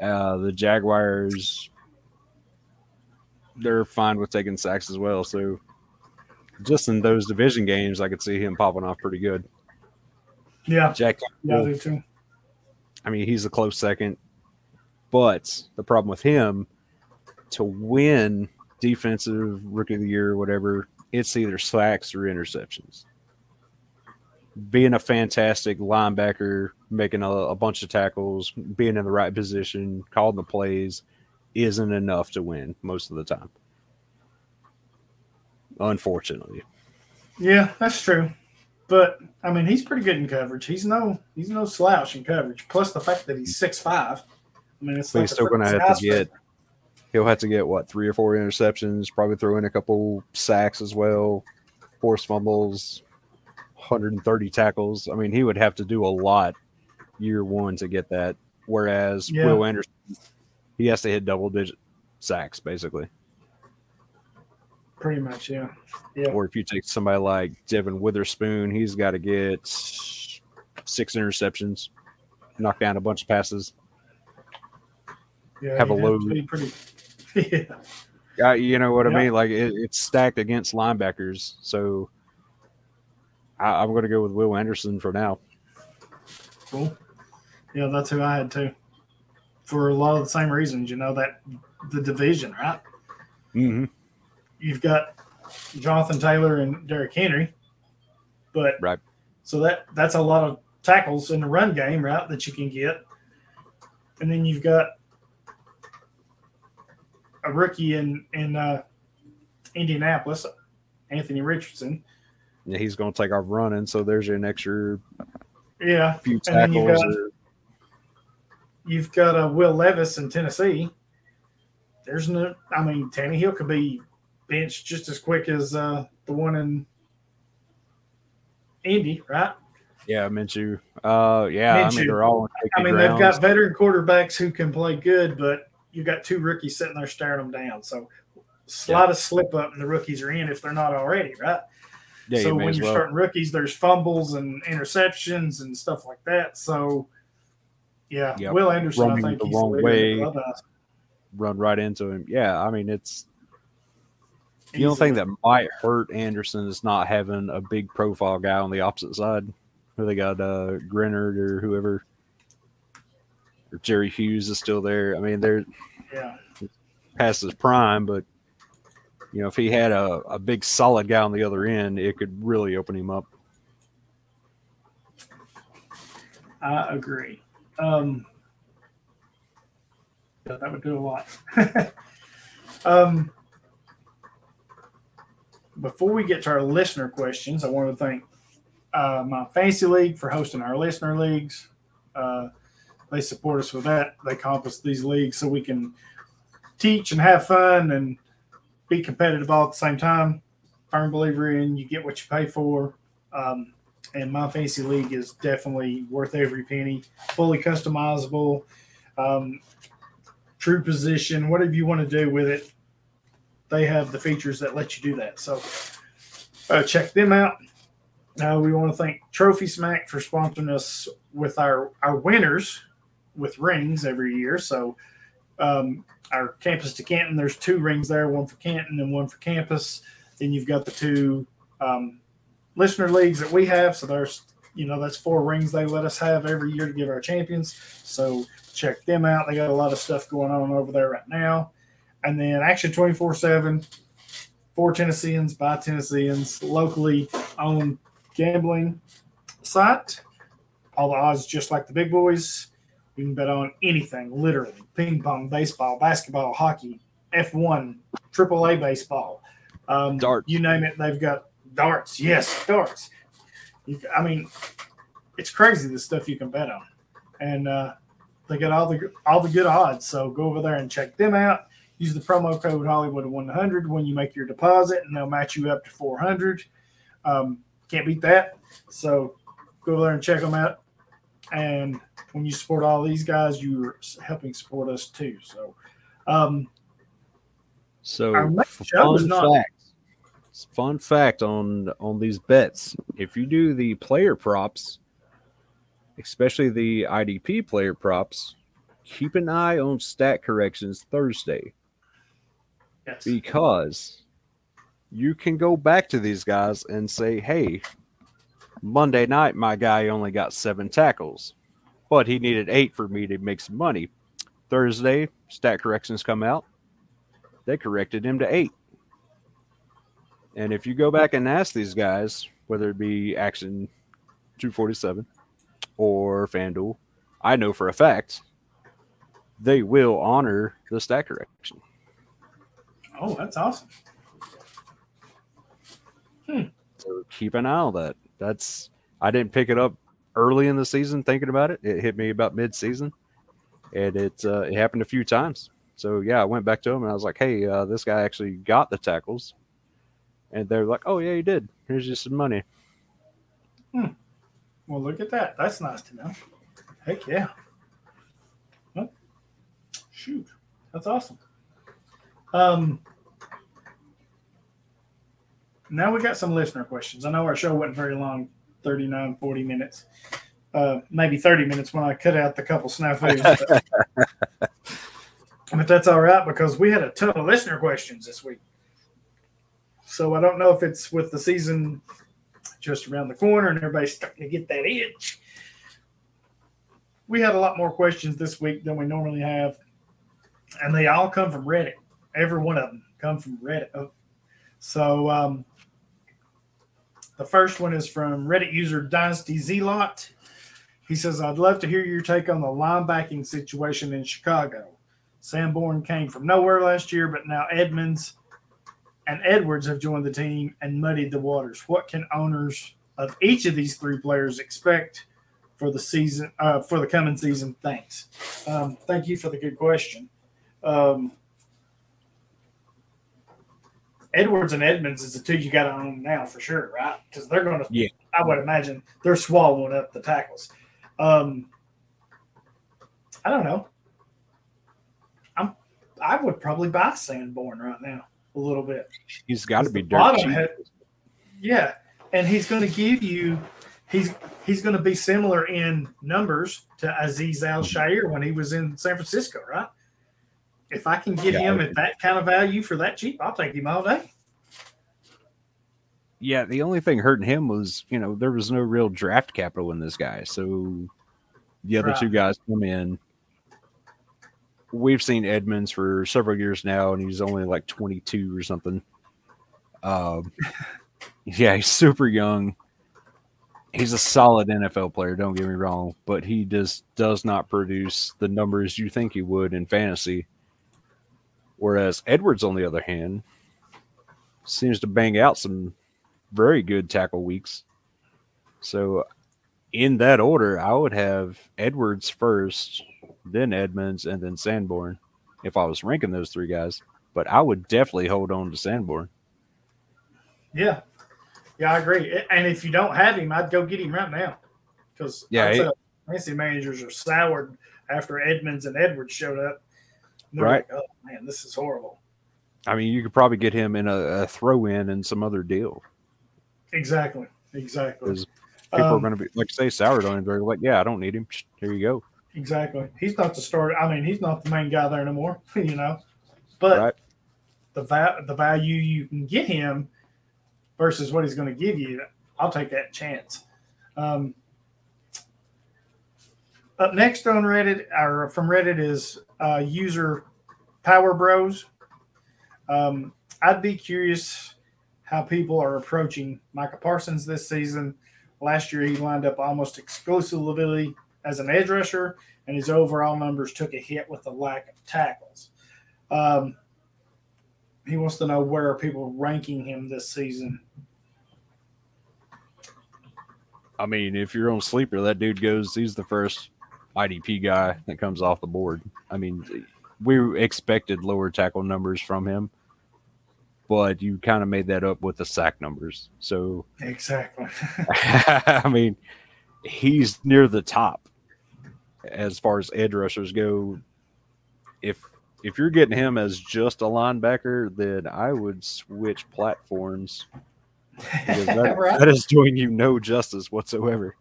Uh, the Jaguars, they're fine with taking sacks as well. So, just in those division games, I could see him popping off pretty good. Yeah, Jack, yeah, I do too. I mean, he's a close second, but the problem with him to win defensive rookie of the year, or whatever, it's either sacks or interceptions. Being a fantastic linebacker, making a, a bunch of tackles, being in the right position, calling the plays isn't enough to win most of the time. Unfortunately. Yeah, that's true. But I mean, he's pretty good in coverage. He's no he's no slouch in coverage. Plus the fact that he's six five. I mean, it's like he's still going to have to get. He'll have to get what three or four interceptions. Probably throw in a couple sacks as well, force fumbles, 130 tackles. I mean, he would have to do a lot year one to get that. Whereas Yeah. Will Anderson, he has to hit double digit sacks basically. Pretty much, yeah. Yeah. Or if you take somebody like Devon Witherspoon, he's got to get six interceptions, knock down a bunch of passes. yeah have a low- to pretty. yeah. Uh, you know what Yeah. I mean? Like it, it's stacked against linebackers. So I, I'm going to go with Will Anderson for now. Cool. Yeah, that's who I had too. For a lot of the same reasons, you know, that the division, right? Mm-hmm. You've got Jonathan Taylor and Derrick Henry, but Right. so that that's a lot of tackles in the run game, right? That you can get, and then you've got a rookie in in uh, Indianapolis, Anthony Richardson. Yeah, he's going to take off running. So there's an extra Yeah, few And you tackles. got- or- you've got a Will Levis in Tennessee. There's no, I mean, Tannehill could be benched just as quick as uh, the one in Indy, right? yeah, Minshew. Uh, yeah, I Minshew. mean they're all I mean, they've got veteran quarterbacks who can play good, but you've got two rookies sitting there staring them down. So, slight a slip up, and the rookies are in if they're not already, right? Yeah, so may when you're well. starting rookies, there's fumbles and interceptions and stuff like that. So, yeah, Yep. Will Anderson, Running I think the he's wrong way. the run right into him. Yeah, I mean it's the only thing that might hurt Anderson is not having a big profile guy on the opposite side. Who they got uh Greenard or whoever or Jerry Hughes is still there. I mean they're yeah, past his prime, but you know, if he had a, a big solid guy on the other end, it could really open him up. I agree. Um, yeah, that would do a lot. um, before we get to our listener questions, I want to thank uh, my fantasy league for hosting our listener leagues. Uh, they support us with that. They compass these leagues so we can teach and have fun and be competitive all at the same time. Firm believer in you get what you pay for. Um, and my fantasy league is definitely worth every penny. Fully customizable, um, true position, whatever you want to do with it. They have the features that let you do that. So uh, check them out. Uh, we want to thank Trophy Smack for sponsoring us with our our winners with rings every year. So um, our campus to Canton, there's two rings there, one for Canton and one for campus. Then you've got the two um, listener leagues that we have. So there's, you know, that's four rings they let us have every year to give our champions. So check them out. They got a lot of stuff going on over there right now. And then Action 24 7 for Tennesseans by Tennesseans, locally owned gambling site. All the odds just like the big boys. You can bet on anything, literally ping pong, baseball, basketball, hockey, F1, AAA baseball, um, Darts. You name it, they've got darts. Yes, darts. You, I mean, it's crazy the stuff you can bet on, and uh, they got all the all the good odds. So go over there and check them out. Use the promo code Hollywood 100 when you make your deposit, and they'll match you up to 400. Um, can't beat that. So go over there and check them out. And when you support all these guys, you're helping support us too. So, um, So Our next show is fun not- fact. Fun fact on on these bets. If you do the player props, especially the IDP player props, keep an eye on stat corrections Thursday yes. because you can go back to these guys and say, "Hey, Monday night my guy only got 7 tackles, but he needed 8 for me to make some money." Thursday, stat corrections come out. They corrected him to 8. And if you go back and ask these guys, whether it be Action 247 or FanDuel, I know for a fact they will honor the stat correction. Oh, that's awesome. Hmm. So keep an eye on that. That's I didn't pick it up early in the season thinking about it. It hit me about mid season, and it uh, it happened a few times. So yeah, I went back to him and I was like, "Hey, uh, this guy actually got the tackles," and they're like, "Oh yeah, he did. Here's just some money." Hmm. Well, look at that. That's nice to know. Heck yeah. Shoot. That's awesome. Um, now we got some listener questions. I know our show wasn't very long 39, 40 minutes. Uh, maybe 30 minutes when I cut out the couple snafus. But, but that's all right because we had a ton of listener questions this week. So I don't know if it's with the season just around the corner and everybody's starting to get that itch. We had a lot more questions this week than we normally have, and they all come from Reddit. Every one of them come from Reddit. So um, the first one is from Reddit user Dynasty Zealot. He says, I'd love to hear your take on the linebacking situation in Chicago. Sanborn came from nowhere last year, but now Edmunds and Edwards have joined the team and muddied the waters. What can owners of each of these three players expect for for the season uh, for the coming season? Thanks. Um, thank you for the good question. Um, Edwards and Edmunds is the two you got on now for sure, right? Because they're going to. Yeah. I would imagine they're swallowing up the tackles. Um, I don't know. I'm. I would probably buy Sanborn right now a little bit. He's got to be dirt cheap. had- yeah, and he's going to give you. He's he's going to be similar in numbers to Azeez Al-Shaair when he was in San Francisco, right? If I can get Yeah. him at that kind of value for that cheap, I'll take him all day. Yeah, the only thing hurting him was, you know, there was no real draft capital in this guy. So the other Right. two guys come in. We've seen Edmunds for several years now, and he's only like 22 or something. Um, yeah, he's super young. He's a solid NFL player, don't get me wrong, but he just does not produce the numbers you think he would in fantasy. Whereas Edwards, on the other hand, seems to bang out some very good tackle weeks. So, in that order, I would have Edwards first, then Edmunds, and then Sanborn if I was ranking those three guys. But I would definitely hold on to Sanborn. Yeah, yeah, I agree. And if you don't have him, I'd go get him right now because Yeah, fantasy managers are soured after Edmunds and Edwards showed up. Right. like, oh man, this is horrible. I mean, you could probably get him in a, a throw in and some other deal Exactly. Exactly. because people Um, are going to be, like, say, soured on him. They're like, yeah, I don't need him. Here you go. Exactly. He's not the starter. I mean, he's not the main guy there anymore. you know. But Right. the va- the value you can get him versus what he's going to give you, I'll take that chance. Um, up next on Reddit or from Reddit is uh, user Power Bros. Um, I'd be curious how people are approaching Micah Parsons this season. Last year, he lined up almost exclusively as an edge rusher, and his overall numbers took a hit with the lack of tackles. Um, he wants to know where are people ranking him this season. I mean, if you're on sleeper, that dude goes. He's the first IDP guy that comes off the board. I mean, we expected lower tackle numbers from him, but you kind of made that up with the sack numbers. So, Exactly. I mean, he's near the top as far as edge rushers go. If if you're getting him as just a linebacker, then I would switch platforms that, Right. that is doing you no justice whatsoever.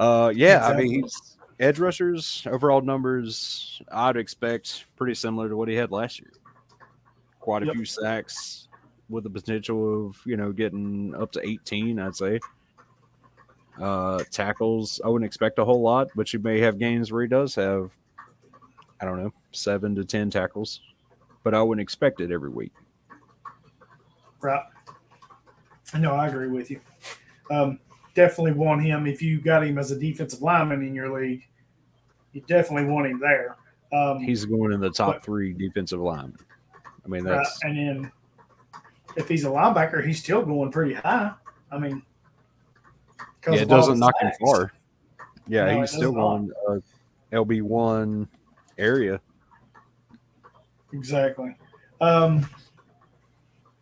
Uh, yeah, I mean, he's edge rushers overall numbers. I'd expect pretty similar to what he had last year. Quite a Yep. few sacks with the potential of you know getting up to 18. I'd say. Uh, tackles, I wouldn't expect a whole lot, but you may have games where he does have, I don't know, seven to ten tackles, but I wouldn't expect it every week. Right. No, I agree with you. Um, definitely want him if you got him as a defensive lineman in your league. You definitely want him there. Um, He's going in the top But- three defensive linemen. I mean, that's and then if he's a linebacker, he's still going pretty high. I mean, yeah, it doesn't knock him far. Yeah, No, he's still going uh, LB one area. Exactly. Um,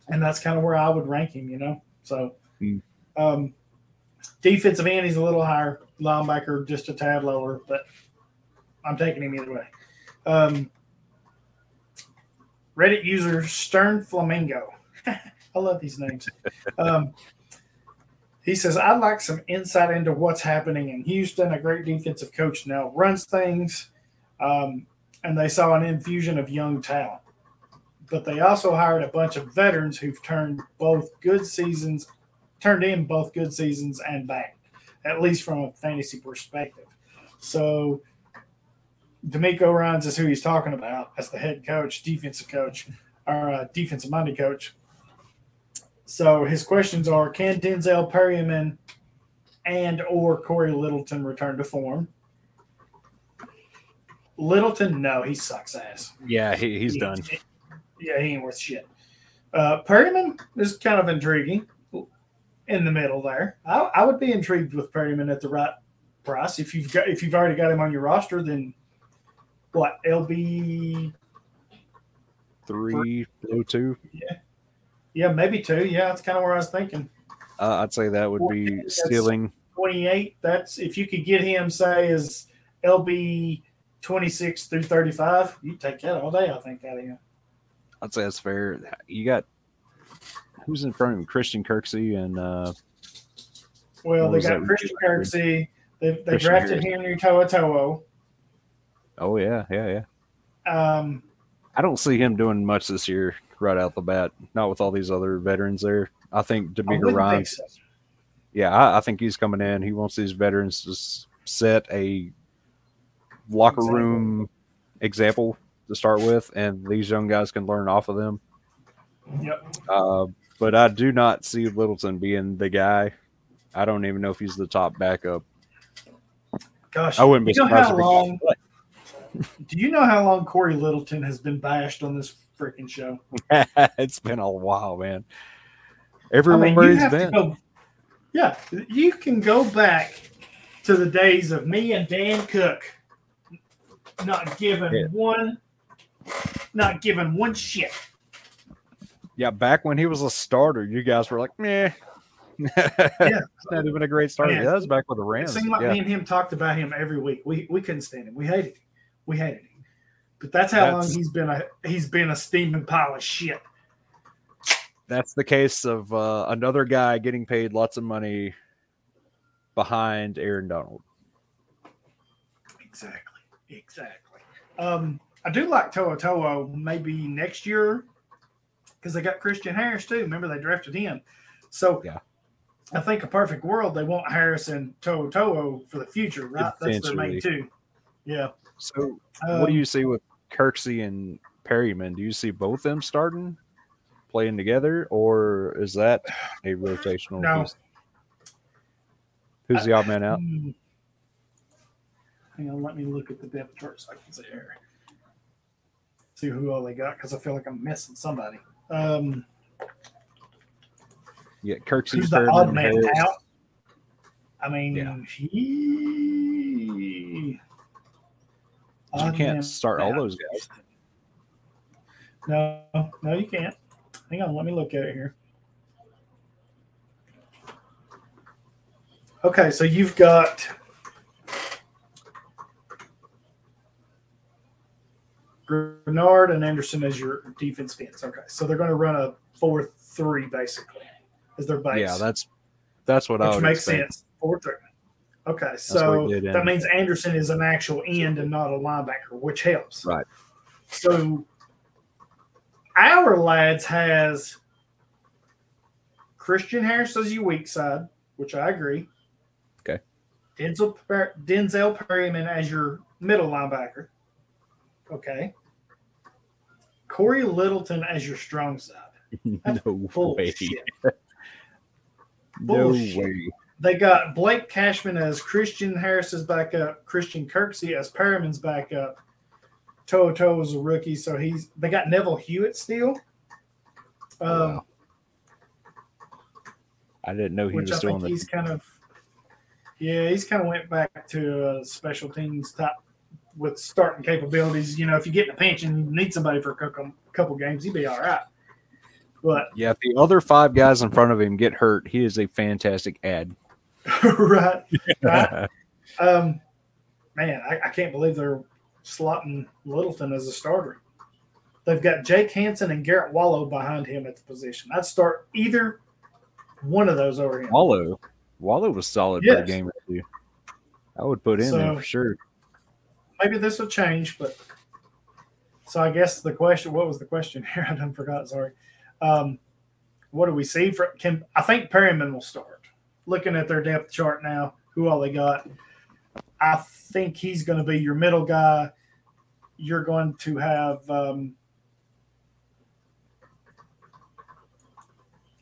and that's kind of where I would rank him, you know. So, Hmm. um, defensive end, he's a little higher. Linebacker, just a tad lower, but I'm taking him either way. Um, Reddit user Stern Flamingo. I love these names. Um, he says, I'd like some insight into what's happening in Houston. A great defensive coach now runs things. Um, and they saw an infusion of young talent. But they also hired a bunch of veterans who've turned both good seasons, turned in both good seasons and bad, at least from a fantasy perspective. So DeMeco Ryans is who he's talking about as the head coach, defensive coach, or uh, defensive minded coach. So his questions are: Can Denzel Perryman and or Corey Littleton return to form? Littleton, no, he sucks ass. Yeah, he, he's He- done. Yeah, he ain't worth shit. Uh, Perryman is kind of intriguing. In the middle there. I, I would be intrigued with Perryman at the right price. If you've got if you've already got him on your roster, then what LB? Three, below two. Yeah, maybe two. Yeah, that's kind of where I was thinking. Uh, I'd say that would be stealing. Twenty eight. That's if you could get him, say, as LB twenty six through thirty five. You take that all day. I think out of him. I'd say that's fair. You got who's in front of him? Christian Kirksey and uh, Well, they got Christian Kirksey. They, they Christian drafted Harris. Henry To'oTo'o. oh yeah, yeah, yeah. Um, I don't see him doing much this year right out the bat. Not with all these other veterans there. I think I Domingo wouldn't think Ryan's. so. Yeah, I, I think he's coming in. He wants these veterans to set a locker Exactly. room example to start with, and these young guys can learn off of them. Yep. Uh, but I do not see Littleton being the guy. I don't even know if he's the top backup. Gosh, I wouldn't be you know surprised how long? Do you know how long Corey Littleton has been bashed on this freaking show? it's been a while, man. I mean, you he's have to been. go. Yeah, you can go back to the days of me and Dan Cook not giving Yeah. one, not giving one shit. Yeah, back when he was a starter, you guys were like, meh. Yeah. It's not even a great starter. Man. Yeah, that was back with the It Rams. seemed like yeah. me and him talked about him every week. We we couldn't stand him. We hated him. We hated him. But that's how long he's been a he's been a steaming pile of shit. That's the case of uh, another guy getting paid lots of money behind Aaron Donald. Exactly. Exactly. Um, I do like To'oTo'o maybe next year because they got Christian Harris too. Remember they drafted him. So Yeah. I think a perfect world they want Harris and To'oTo'o for the future, right? That's their main two. Yeah. So, Um, what do you see with Kirksey and Perryman? Do you see both them starting, playing together, or is that a rotational? No. piece? Who's the odd man out? Hmm. Hang on, let me look at the depth chart so I can see here. See who all they got because I feel like I'm missing somebody. Um, Yeah, Kirksey, who's the odd man Harris. out? I mean, Yeah. he. You can't start all those guys. No, no, you can't. Hang on, let me look at it here. Okay, so you've got Greenard and Anderson as your defense ends. Okay, so they're going to run a four-three basically as their base. Yeah, that's that's what I which would makes expect. sense. Four-three. Okay, so he did in- that means Anderson is an actual end and not a linebacker, which helps. Right. So Ourlads has Christian Harris as your weak side, which I agree. Okay. Denzel Denzel Perryman as your middle linebacker. Okay. Corey Littleton as your strong side. That's no way. Bullshit. No way. They got Blake Cashman as Christian Harris's backup, Christian Kirksey as Perryman's backup. To'oTo'o is a rookie, so he's they got Neville Hewitt still. Um, Wow. I didn't know he which was I still think on the he's kind of yeah, he's kind of went back to uh, special teams type with starting capabilities. You know, if you get in a pinch and you need somebody for a couple, games, he'd be all right. But Yeah, if the other five guys in front of him get hurt, he is a fantastic ad. right, right. Um, man, I, I can't believe they're slotting Littleton as a starter. They've got Jake Hansen and Garrett Wallow behind him at the position. I'd start either one of those over him. Wallow, Wallow was solid for the game. I would put in there So- for sure. Maybe this will change, but so I guess the question: What was the question here? I done forgot. Sorry. Um, what do we see for? Can I think Perryman will start? Looking at their depth chart now, who all they got? I think he's going to be your middle guy. You're going to have um,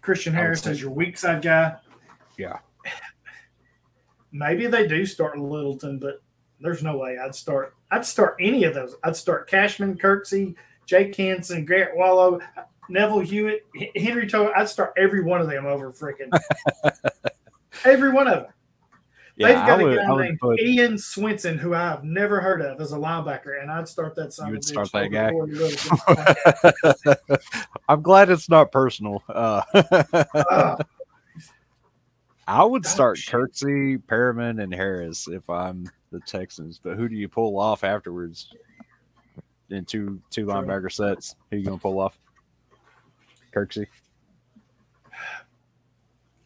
Christian Harris as your weak side guy. Yeah. Maybe they do start Littleton, but there's no way I'd start. I'd start any of those. I'd start Cashman, Kirksey, Jake Hansen, Garrett Wallow. Neville Hewitt, Henry To'oTo'o. I'd start every one of them over freaking every one of them. They've got I a would, guy named put, Ian Swinson who I've never heard of as a linebacker, and I'd start that You would start that guy? I'm glad it's not personal. Uh, Uh, I would start. Kirksey, Perryman, and Harris if I'm the Texans. But who do you pull off afterwards? In two two True. linebacker sets, who you gonna pull off? Kirksey.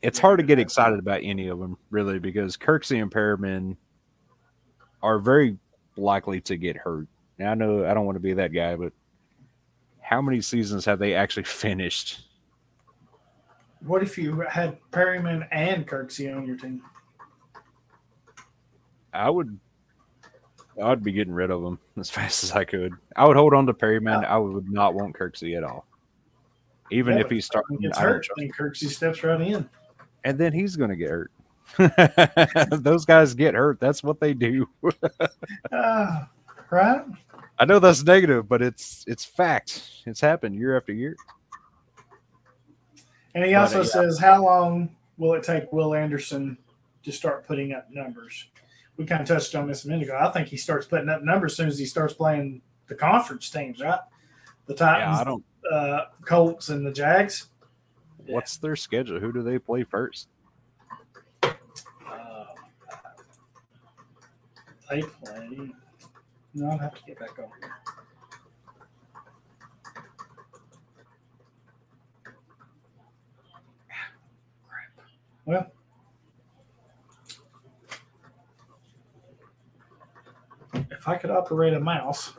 It's hard to get excited about any of them, really, because Kirksey and Perryman are very likely to get hurt. Now, I know I don't want to be that guy, but how many seasons have they actually finished? What if you had Perryman and Kirksey on your team? I would I'd be getting rid of them as fast as I could. I would hold on to Perryman. I would not want Kirksey at all. Even Yeah, if he's starting, Gets hurt, then Kirksey steps right in. and then he's going to get hurt. Those guys get hurt. That's what they do. Ah, right? I know that's negative, but it's it's fact. It's happened year after year. And he But, also uh, yeah. says, how long will it take Will Anderson to start putting up numbers? We kind of touched on this a minute ago. I think he starts putting up numbers as soon as he starts playing the conference teams, right? The Yeah, Titans, I don't. uh, Colts, and the Jags. What's their schedule? Who do they play first? Uh, they play. No, I'll have to get back on here. Well, if I could operate a mouse,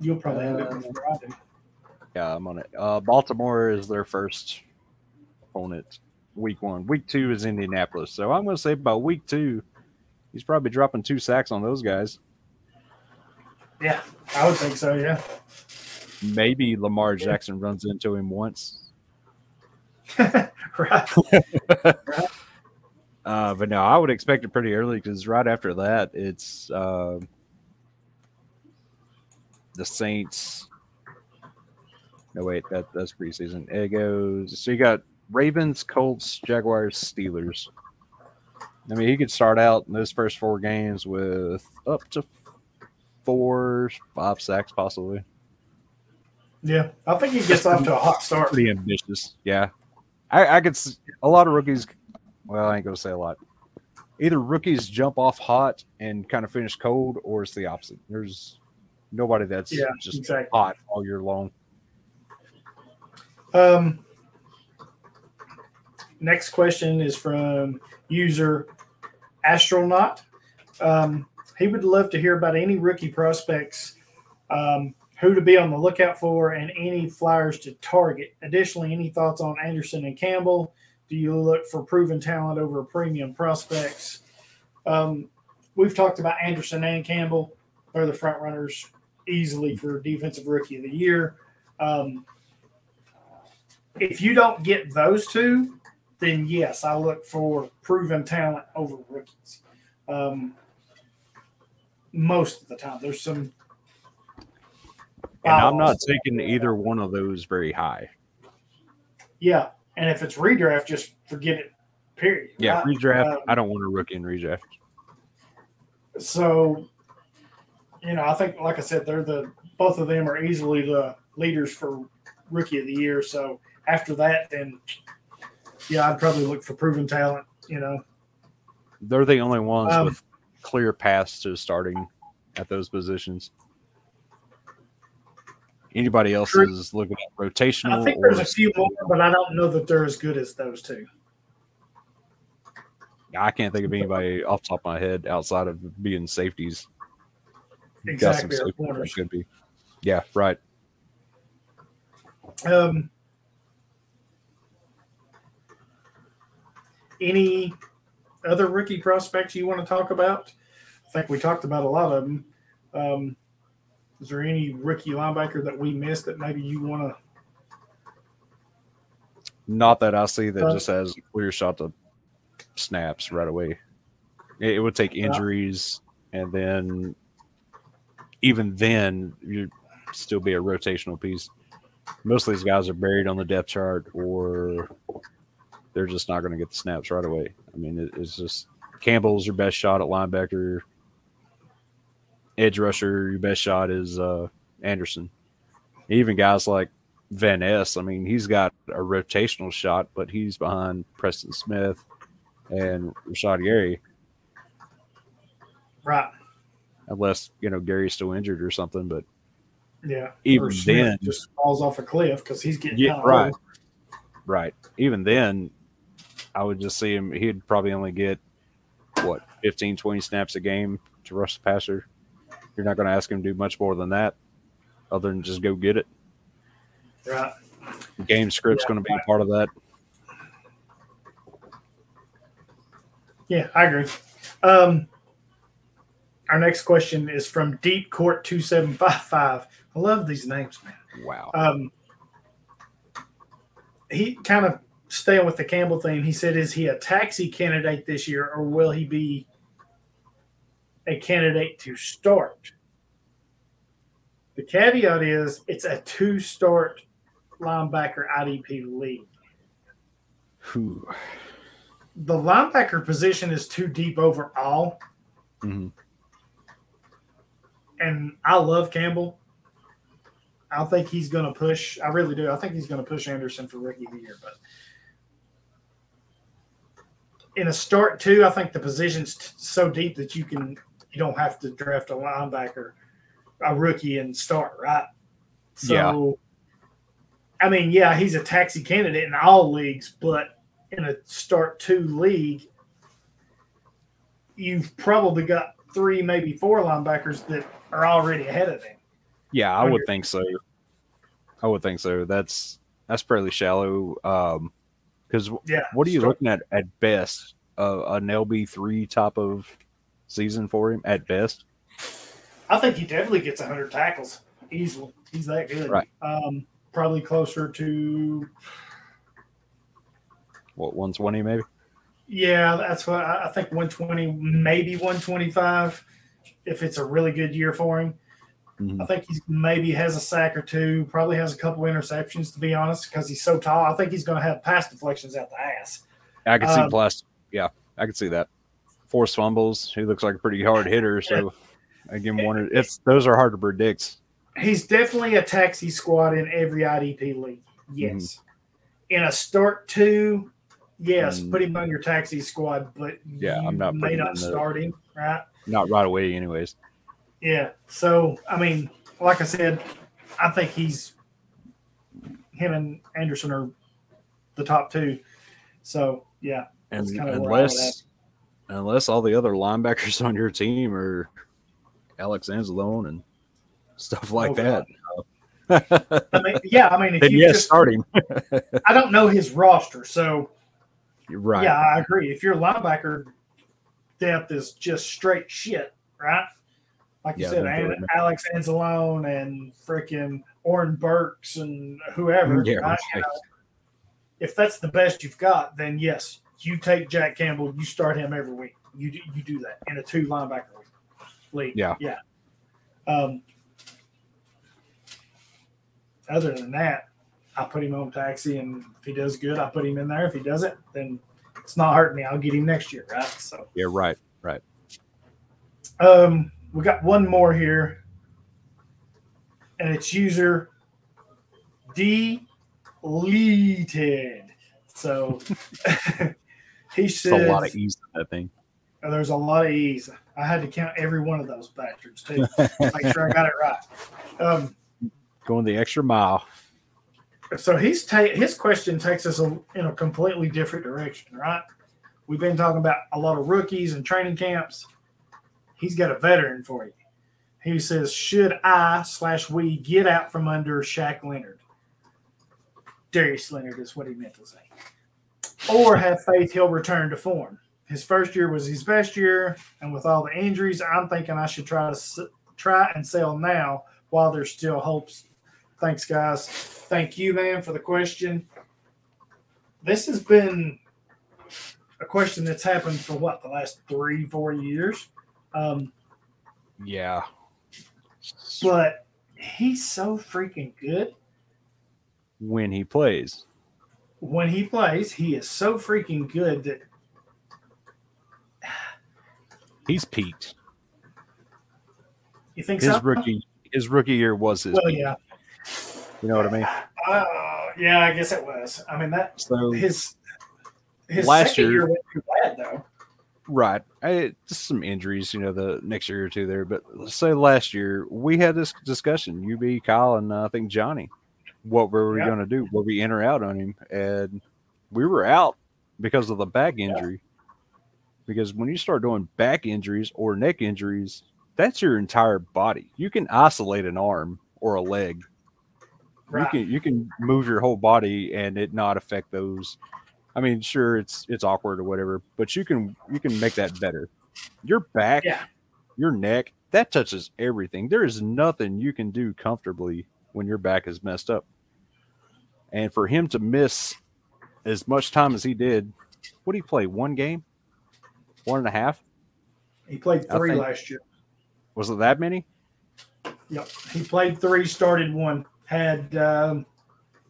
you'll probably have it before I do. Yeah, I'm on it. Uh, Baltimore is their first opponent. Week one. Week two is Indianapolis. So I'm going to say about week two, he's probably dropping two sacks on those guys. Yeah, I would think so. Yeah. Maybe Lamar Jackson runs into him once. right. Uh, but no, I would expect it pretty early because right after that, it's uh, the Saints. No, wait, that that's preseason. It goes. So you got Ravens, Colts, Jaguars, Steelers. I mean, he could start out in those first four games with up to four, five sacks, possibly. Yeah, I think he gets off to a hot start. Pretty ambitious. Yeah, I, I could. a lot of rookies. Well, I ain't gonna say a lot. Either rookies jump off hot and kind of finish cold, or it's the opposite. There's nobody that's Yeah, just exactly. hot all year long. Um, next question is from user Astronaut. Um, he would love to hear about any rookie prospects, um, who to be on the lookout for, and any flyers to target. Additionally, any thoughts on Anderson and Campbell? Do you look for proven talent over premium prospects? Um, we've talked about Anderson and Campbell. They're the front runners easily for defensive rookie of the year. Um, if you don't get those two, then yes, I look for proven talent over rookies. Um, most of the time, there's some. And I'm not taking either one of those very high. Yeah, and if it's redraft, just forget it. Period. Yeah, right? redraft. Um, I don't want a rookie in redraft. So, you know, I think, like I said, they're the both of them are easily the leaders for rookie of the year. So after that, then yeah, I'd probably look for proven talent. You know, They're the only ones Um, with clear paths to starting at those positions. Anybody else True. is looking at rotational. I think or there's a few more, but I don't know that they're as good as those two. I can't think of anybody off the top of my head outside of being safeties. Exactly, or corners. could be. Yeah, right. Um, any other rookie prospects you want to talk about? I think we talked about a lot of them. Um, is there any rookie linebacker that we missed that maybe you want to? Not that I see that Uh, just has clear shot to snaps right away. It, it would take Yeah. injuries, and then even then, you'd still be a rotational piece. Most of these guys are buried on the depth chart, or they're just not going to get the snaps right away. I mean, it, it's just Campbell's your best shot at linebacker. Edge rusher, your best shot is uh, Anderson. Even guys like Van Ness, I mean, he's got a rotational shot, but he's behind Preston Smith and Rashan Gary, Right. unless you know Gary's still injured or something. But Yeah. Even then- just falls off a cliff because he's getting Yeah, right. old. right, even then, I would just see him. He'd probably only get what 15, 20 snaps a game to rush the passer. You're not going to ask him to do much more than that, other than just go get it. Right. Game script's Yeah. going to be a part of that. Yeah, I agree. Um, our next question is from Deep Court two seven five five. I love these names, man. Wow. Um, he kind of staying with the Campbell theme. He said, "Is he a taxi candidate this year, or will he be a candidate to start?" The caveat is it's a two-start linebacker IDP league. Whew. The linebacker position is too deep overall, Mhm. and I love Campbell. I think he's going to push. I really do. I think he's going to push Anderson for rookie of the year. But in a start two, I think the position's t- so deep that you can you don't have to draft a linebacker, a rookie, and start right. So, Yeah. I mean, yeah, he's a taxi candidate in all leagues, but in a start two league, you've probably got three, maybe four linebackers that are already ahead of him. Yeah, I would think so. I would think so. That's that's fairly shallow. Um, because Yeah. what are you start- looking at at best? Uh, an LB three top of season for him at best. I think he definitely gets 100 tackles easily. He's that good. Right. Um, probably closer to, What one twenty maybe? yeah, that's what I think 120, maybe 125 if it's a really good year for him. Mhm. I think he maybe has a sack or two, probably has a couple interceptions, to be honest, because he's so tall. I think he's going to have pass deflections out the ass. I can see Um, plus. Yeah, I can see that. Forced fumbles. He looks like a pretty hard hitter. So again, one. It's those are hard to predict. He's definitely a taxi squad in every IDP league. Yes. In a start two, yes, Mm. put him on your taxi squad, but Yeah, you I'm not may not start him, right? Not right away, anyways. Yeah. So I mean, like I said, I think he's him and Anderson are the top two. So yeah, And That's kinda where I would unless unless all the other linebackers on your team are Alex Anzalone and stuff oh, like Oh, that, I mean, yeah, I mean, if then you yes, just, start him. I don't know his roster, so You're right. Yeah, I agree. If your linebacker depth is just straight shit, right? Like you Yeah, said, then do An- it. Alex Anzalone and freaking Oren Burks and whoever. Yeah, right? right. You know, if that's the best you've got, then yes, you take Jack Campbell. You start him every week. You do, you do that in a two linebacker league. Yeah. yeah. Um, other than that, I put him on taxi, and if he does good, I put him in there. If he doesn't, then it's not hurting me. I'll get him next year, right? So, Yeah, right. Right. um, we got one more here, and it's user deleted. So he It's says a lot of ease in that thing. Oh, There's a lot of ease. I had to count every one of those bastards too. Make sure I got it right. Um, Going the extra mile. so he's ta- his question takes us a, in a completely different direction, right? We've been talking about a lot of rookies and training camps. He's got a veteran for you. He says, "Should I slash we get out from under Shaq Leonard? Darius Leonard is what he meant to say, or have faith he'll return to form." His first year was his best year, and with all the injuries, I'm thinking I should try to s- try and sell now while there's still hopes. Thanks, guys. Thank you, man, for the question. This has been a question that's happened for what the last three, four years. Um, Yeah. but he's so freaking good. when he plays. When he plays, he is so freaking good that He's peaked. you think His so. rookie his rookie year was his Well, peak. yeah, You know what I mean? uh, yeah, I guess it was. I mean that So his his Last year- year went too bad though. right. I, just some injuries, you know, the next year or two there. But let's say last year we had this discussion, you be Kyle and uh, I think Johnny. What were we Yeah. gonna do? Were we in or out on him? And we were out because of the back injury. Because when you start doing back injuries or neck injuries, that's your entire body. You can isolate an arm or a leg. Right. You can you can move your whole body and it not affect those. I mean, sure, it's it's awkward or whatever, but you can you can make that better. Your back, Yeah. your neck, that touches everything. There is nothing you can do comfortably when your back is messed up. And for him to miss as much time as he did, what did he play? One game, one and a half. He played three last year. Was it that many? Yep, he played three, started one, had um,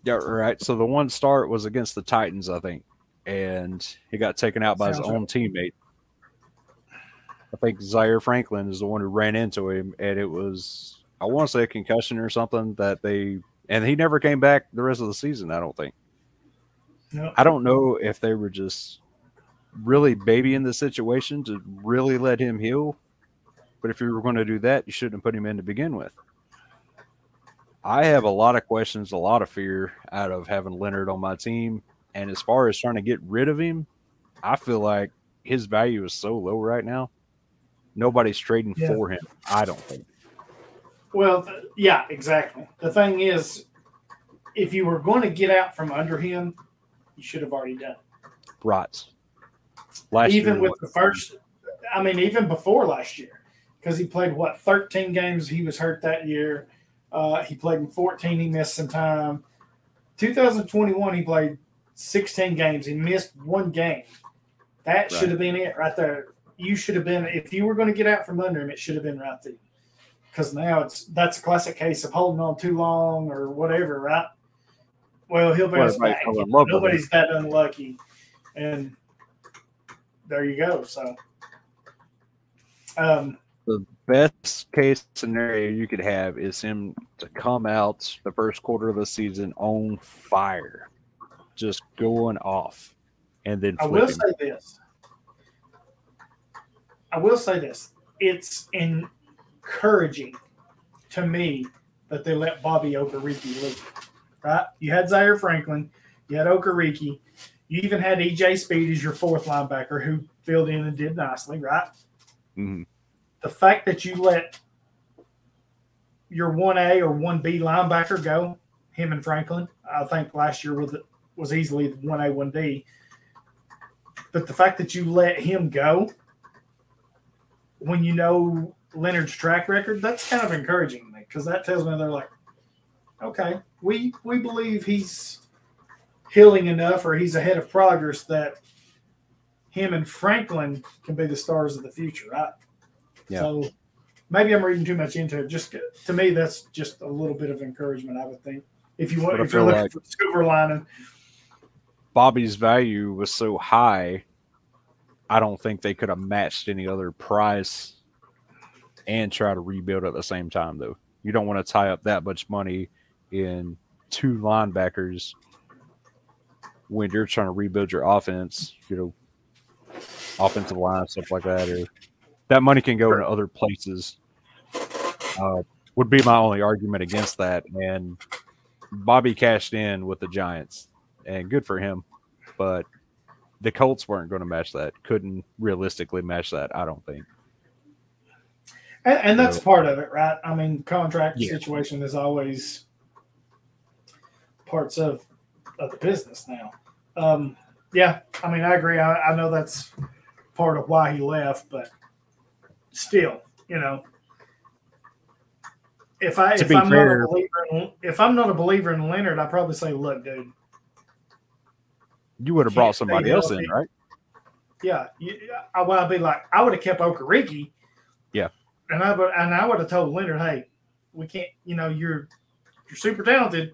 Yeah, right. So the one start was against the Titans, I think, and he got taken out by his own teammate. I think Zaire Franklin is the one who ran into him, and it was I want to say a concussion or something that they and he never came back the rest of the season. I don't think. no, I don't know if they were just really babying the situation to really let him heal. But if you were going to do that, you shouldn't have put him in to begin with. I have a lot of questions, a lot of fear out of having Leonard on my team. And as far as trying to get rid of him, I feel like his value is so low right now. Nobody's trading Yeah. for him. I don't think. Well, th- yeah, exactly. The thing is, if you were going to get out from under him, you should have already done it. Right. Last even year, with the first, I mean, even before last year, because he played what 13 games. He was hurt that year. Uh, he played in 14. He missed some time. 2021, he played 16 games. He missed one game. That should have been it right there. You should have been if you were going to get out from under him. It should have been right there. Because now it's that's a classic case of holding on too long or whatever, right? Well, he'll bounce back. fell in love with him. Nobody's that unlucky, and there you go. So, um, the best case scenario you could have is him to come out the first quarter of the season on fire, just going off, and then I will him. say this. I will say this. It's encouraging to me that they let Bobby Okereke leave. Right? You had Zaire Franklin, you had Okereke, you even had EJ Speed as your fourth linebacker who filled in and did nicely, right? Mhm. The fact that you let your 1A or 1B linebacker go, him and Franklin, I think last year was was easily 1A, 1B. But the fact that you let him go when you know Leonard's track record, that's kind of encouraging to me because that tells me they're like, okay, we we believe he's healing enough or he's ahead of progress that him and Franklin can be the stars of the future, right? Yeah. So maybe I'm reading too much into it. Just to me, that's just a little bit of encouragement, I would think. If you want, if you're looking like- for silver lining, Bobby's value was so high, I don't think they could have matched any other price and try to rebuild at the same time. Though you don't want to tie up that much money in two linebackers when you're trying to rebuild your offense. You know, offensive line stuff like that, or that money can go into other places. Uh, would be my only argument against that. And Bobby cashed in with the Giants, and good for him. But the Colts weren't going to match that. Couldn't realistically match that. I don't think. And, and that's part of it, right? I mean, contract Yeah. situation is always parts of of the business now. Um, yeah, I mean, I agree. I, I know that's part of why he left, but still, you know, if I if I'm fair- not a believer in, if I'm not a believer in Leonard, I probably say, look, dude, You would have brought somebody else in, right? yeah, you, I would be like, I would have kept Okereke. Yeah. And I would, and I would have told Leonard, hey, we can't. You know, you're you're super talented.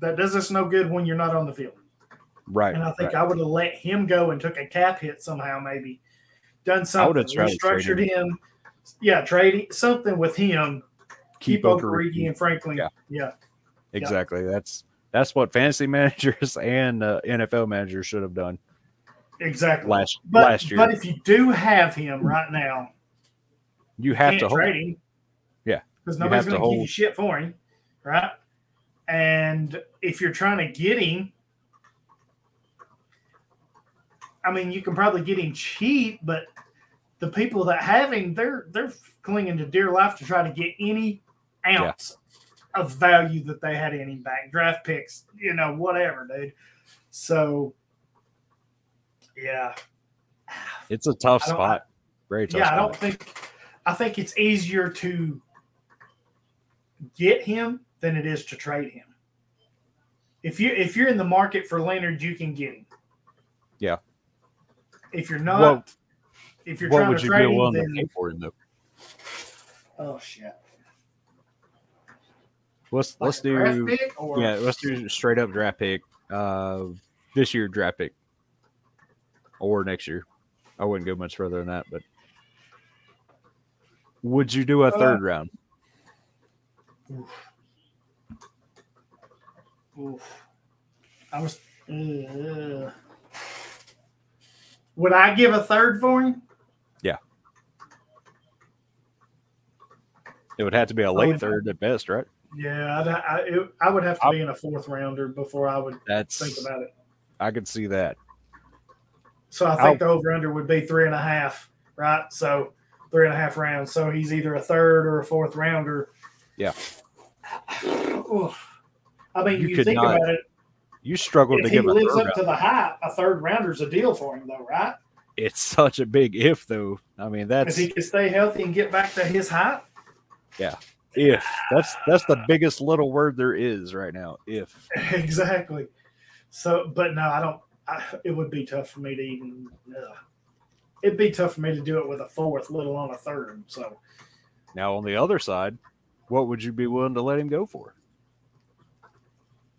That does us no good when you're not on the field. Right. And I think right. I would have let him go and took a cap hit somehow, maybe done something, would've tried to trade restructured him. Yeah, trading something with him. Keep, Keep Okereke and Franklin. Yeah. yeah. exactly. That's that's what fantasy managers and uh, NFL managers should have done exactly. last but, last year. But if you do have him right now, you have to hold. trade him. Yeah. Because nobody's going to give you shit for him, right? And if you're trying to get him, I mean, you can probably get him cheap, but the people that have him, they're they're clinging to dear life to try to get any ounce of value that they had in him back, draft picks, you know, whatever, dude. So, yeah, It's a tough spot. Very tough. yeah, I don't think. I think it's easier to get him than it is to trade him. If you if you're in the market for Leonard, you can get him. Yeah. If you're not, What- if you're what trying would to you trade be him, willing to then pay for him though? oh shit. Let's Like let's a draft do pick or yeah, let's do straight up draft pick. Uh, this year draft pick, or next year. I wouldn't go much further than that, but would you do a Uh, third round? Oof. I was. uh, would I give a third for him? Yeah. It would have to be a late third at best, right? Yeah, I'd, I, it, I would have to I- be in a fourth rounder before I would That's think about it. I could see that. So I think the over under would be three and a half, right? So three and a half rounds. So he's either a third or a fourth rounder. Yeah. I mean, You you, think not about it. You struggled If to he give a lives up to the hype, a third rounder's a deal for him, though, right? It's such a big if, though. I mean, that's If he can stay healthy and get back to his height. Yeah, if. That's that's the biggest little word there is right now. If exactly. So, but no, I don't. I, it would be tough for me to even. Uh, it'd be tough for me to do it with a fourth, let alone a third. So, now on the other side, what would you be willing to let him go for?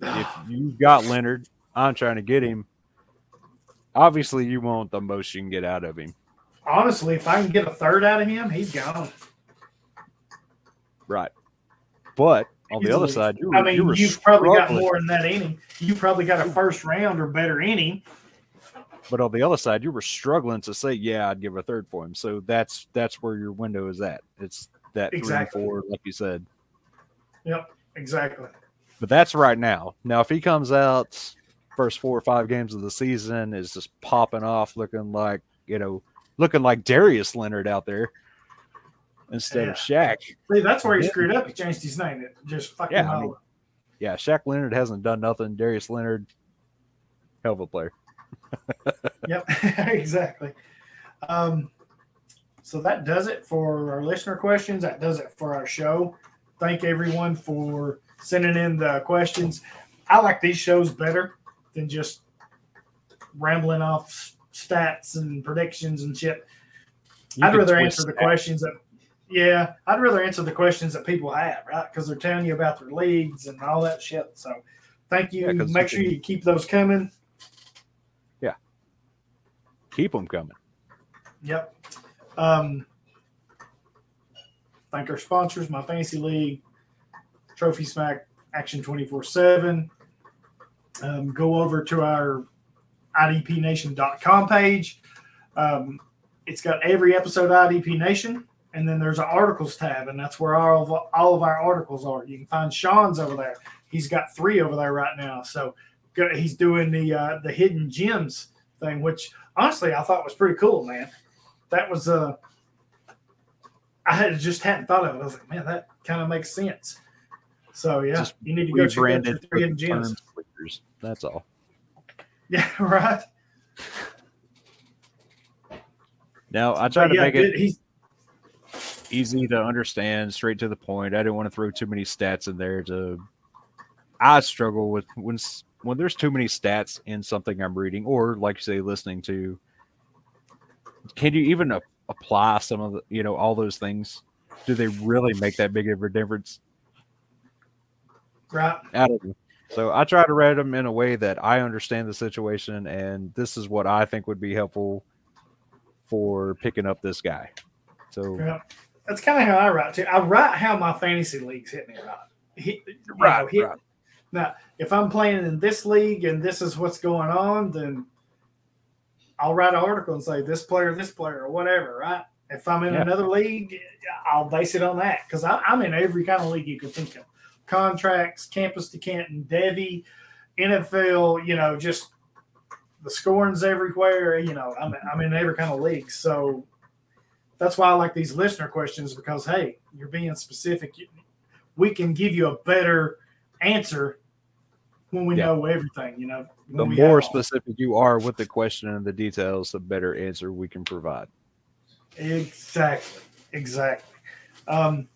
If you've got Leonard, I'm trying to get him. Obviously, you want the most you can get out of him, honestly, if I can get a third out of him, he's gone. right? But on the other side, I mean, you've probably got more than that inning. You probably got a first round or better inning. But on the other side, you were struggling to say, "Yeah, I'd give a third for him." So that's that's where your window is at. It's that Exactly. three, four, like you said. Yep, exactly. But that's right now. Now, if he comes out first four or five games of the season is just popping off, looking like you know, looking like Darius Leonard out there instead of Shaq. See, that's where he screwed up. He changed his name. It just fucking Yeah, I mean- Yeah, Shaq Leonard hasn't done nothing. Darius Leonard, hell of a player. Yep, exactly. Um, so that does it for our listener questions. That does it for our show. Thank everyone for sending in the questions. I like these shows better than just rambling off stats and predictions and shit. You I'd rather answer the that. questions that, yeah, I'd rather answer the questions that people have, right? Because they're telling you about their leagues and all that shit. So, thank you. Yeah, Make you sure can- you keep those coming. Keep them coming. Yep. Um, thank our sponsors, My Fantasy League, Trophy Smack, Action 24 7. Um, go over to our IDPNation.com page. Um, it's got every episode IDP Nation, and then there's an articles tab, and that's where all of, all of our articles are. You can find Sean's over there. He's got three over there right now. So he's doing the uh, the hidden gems thing, which honestly I thought was pretty cool, man. That was uh I had just hadn't thought of it. I was like, man, that kind of makes sense. So yeah, Just you need to go check out your three hidden gems. That's all. Yeah, right. Now I try But to yeah, make it he's easy to understand, straight to the point. I didn't want to throw too many stats in there. To I struggle with when when there's too many stats in something I'm reading, or like you say, listening to. Can you even a- apply some of the you know all those things? do they really make that big of a difference Right. out of them? So I try to read them in a way that I understand the situation, and this is what I think would be helpful for picking up this guy. So Yeah. That's kind of how I write too. I write how my fantasy leagues hit me right. Hit, you know, Right, hit- right. Now, if I'm playing in this league and this is what's going on, then I'll write an article and say this player, this player, or whatever, right? If I'm in Yeah. another league, I'll base it on that because I'm in every kind of league you could think of contracts, campus to Canton, Devy, NFL, you know, just the scoring's everywhere. You know, I'm, I'm in every kind of league. So that's why I like these listener questions because, hey, you're being specific. We can give you a better answer when we Yeah. know everything, you know. the more specific you are with the question and the details, the better answer we can provide. Exactly. Exactly. Um,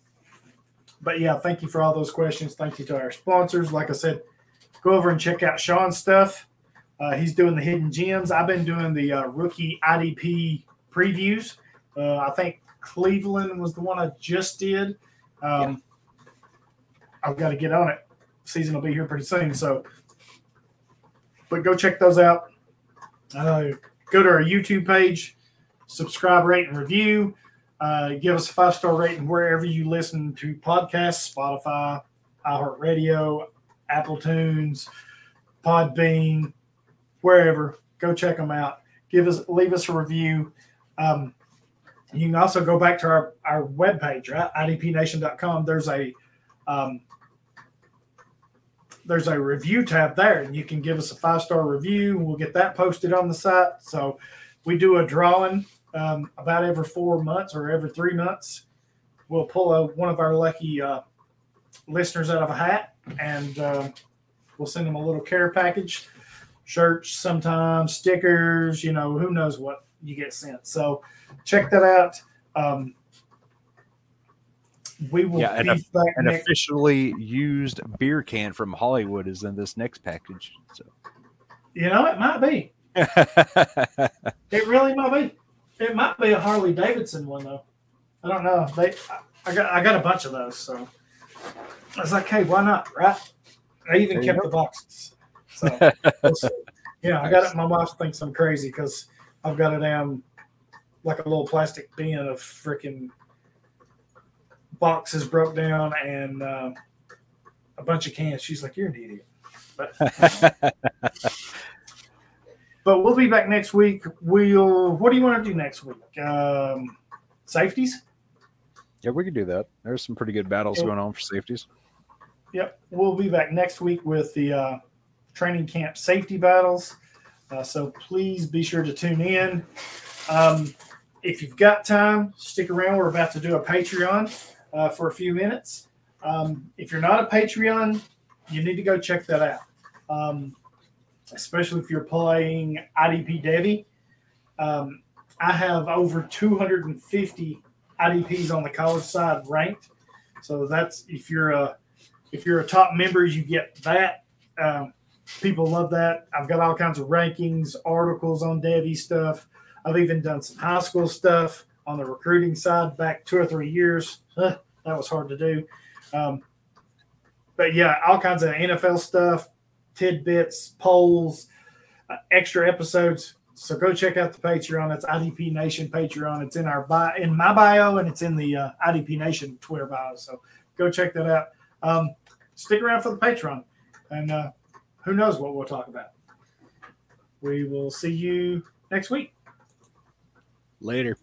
but yeah, thank you for all those questions. Thank you to our sponsors. Like I said, go over and check out Sean's stuff. Uh, he's doing the hidden gems. I've been doing the uh, rookie IDP previews. Uh, I think Cleveland was the one I just did. Um, I've got to get on it. Season will be here pretty soon. So, but go check those out. Uh, go to our YouTube page, subscribe, rate, and review. Uh, give us a five star rating wherever you listen to podcasts Spotify, iHeartRadio, Apple Tunes, Podbean, wherever. Go check them out. Give us leave us a review. Um, you can also go back to our, our webpage, right? IDPNation.com. There's a um, there's a review tab there, and you can give us a five star review. and We'll get that posted on the site. So we do a drawing um, about every four months or every three months. We'll pull a, one of our lucky uh, listeners out of a hat, and uh, we'll send them a little care package, shirts, sometimes stickers. You know, who knows what you get sent. So check that out. Um, we will Yeah, and back An next. officially used beer can from Hollywood is in this next package. So You know, it might be. It really might be. It might be a Harley Davidson one though. I don't know. They, I- I got, I got a bunch of those, so I was like, hey, why not? Right? I even There kept the boxes. So, we'll see. yeah, I got it. My wife thinks I'm crazy because I've got it down like a little plastic bin of freaking boxes broke down and uh, a bunch of cans. She's like, you're an idiot. But but we'll be back next week. We'll. What do you want to do next week? Um, safeties. yeah, we could do that. There's some pretty good battles Yeah. going on for safeties. Yep, we'll be back next week with the uh, training camp safety battles. Uh, so please be sure to tune in. Um, if you've got time, stick around. We're about to do a Patreon uh, for a few minutes. Um, if you're not a Patreon, you need to go check that out. Um, especially if you're playing IDP Devy. Um, I have over 250 IDPs on the college side ranked. So that's if you're a if you're a top member, you get that. Um, people love that. I've got all kinds of rankings, articles on Devy stuff. I've even done some high school stuff on the recruiting side back two or three years. Huh, that was hard to do. Um, but yeah, all kinds of NFL stuff, tidbits, polls, uh, extra episodes. So go check out the Patreon. It's IDP Nation Patreon. It's in our bio, in my bio, and it's in the uh, IDP Nation Twitter bio. So go check that out. Um, stick around for the Patreon, and uh, who knows what we'll talk about. We will see you next week. Later.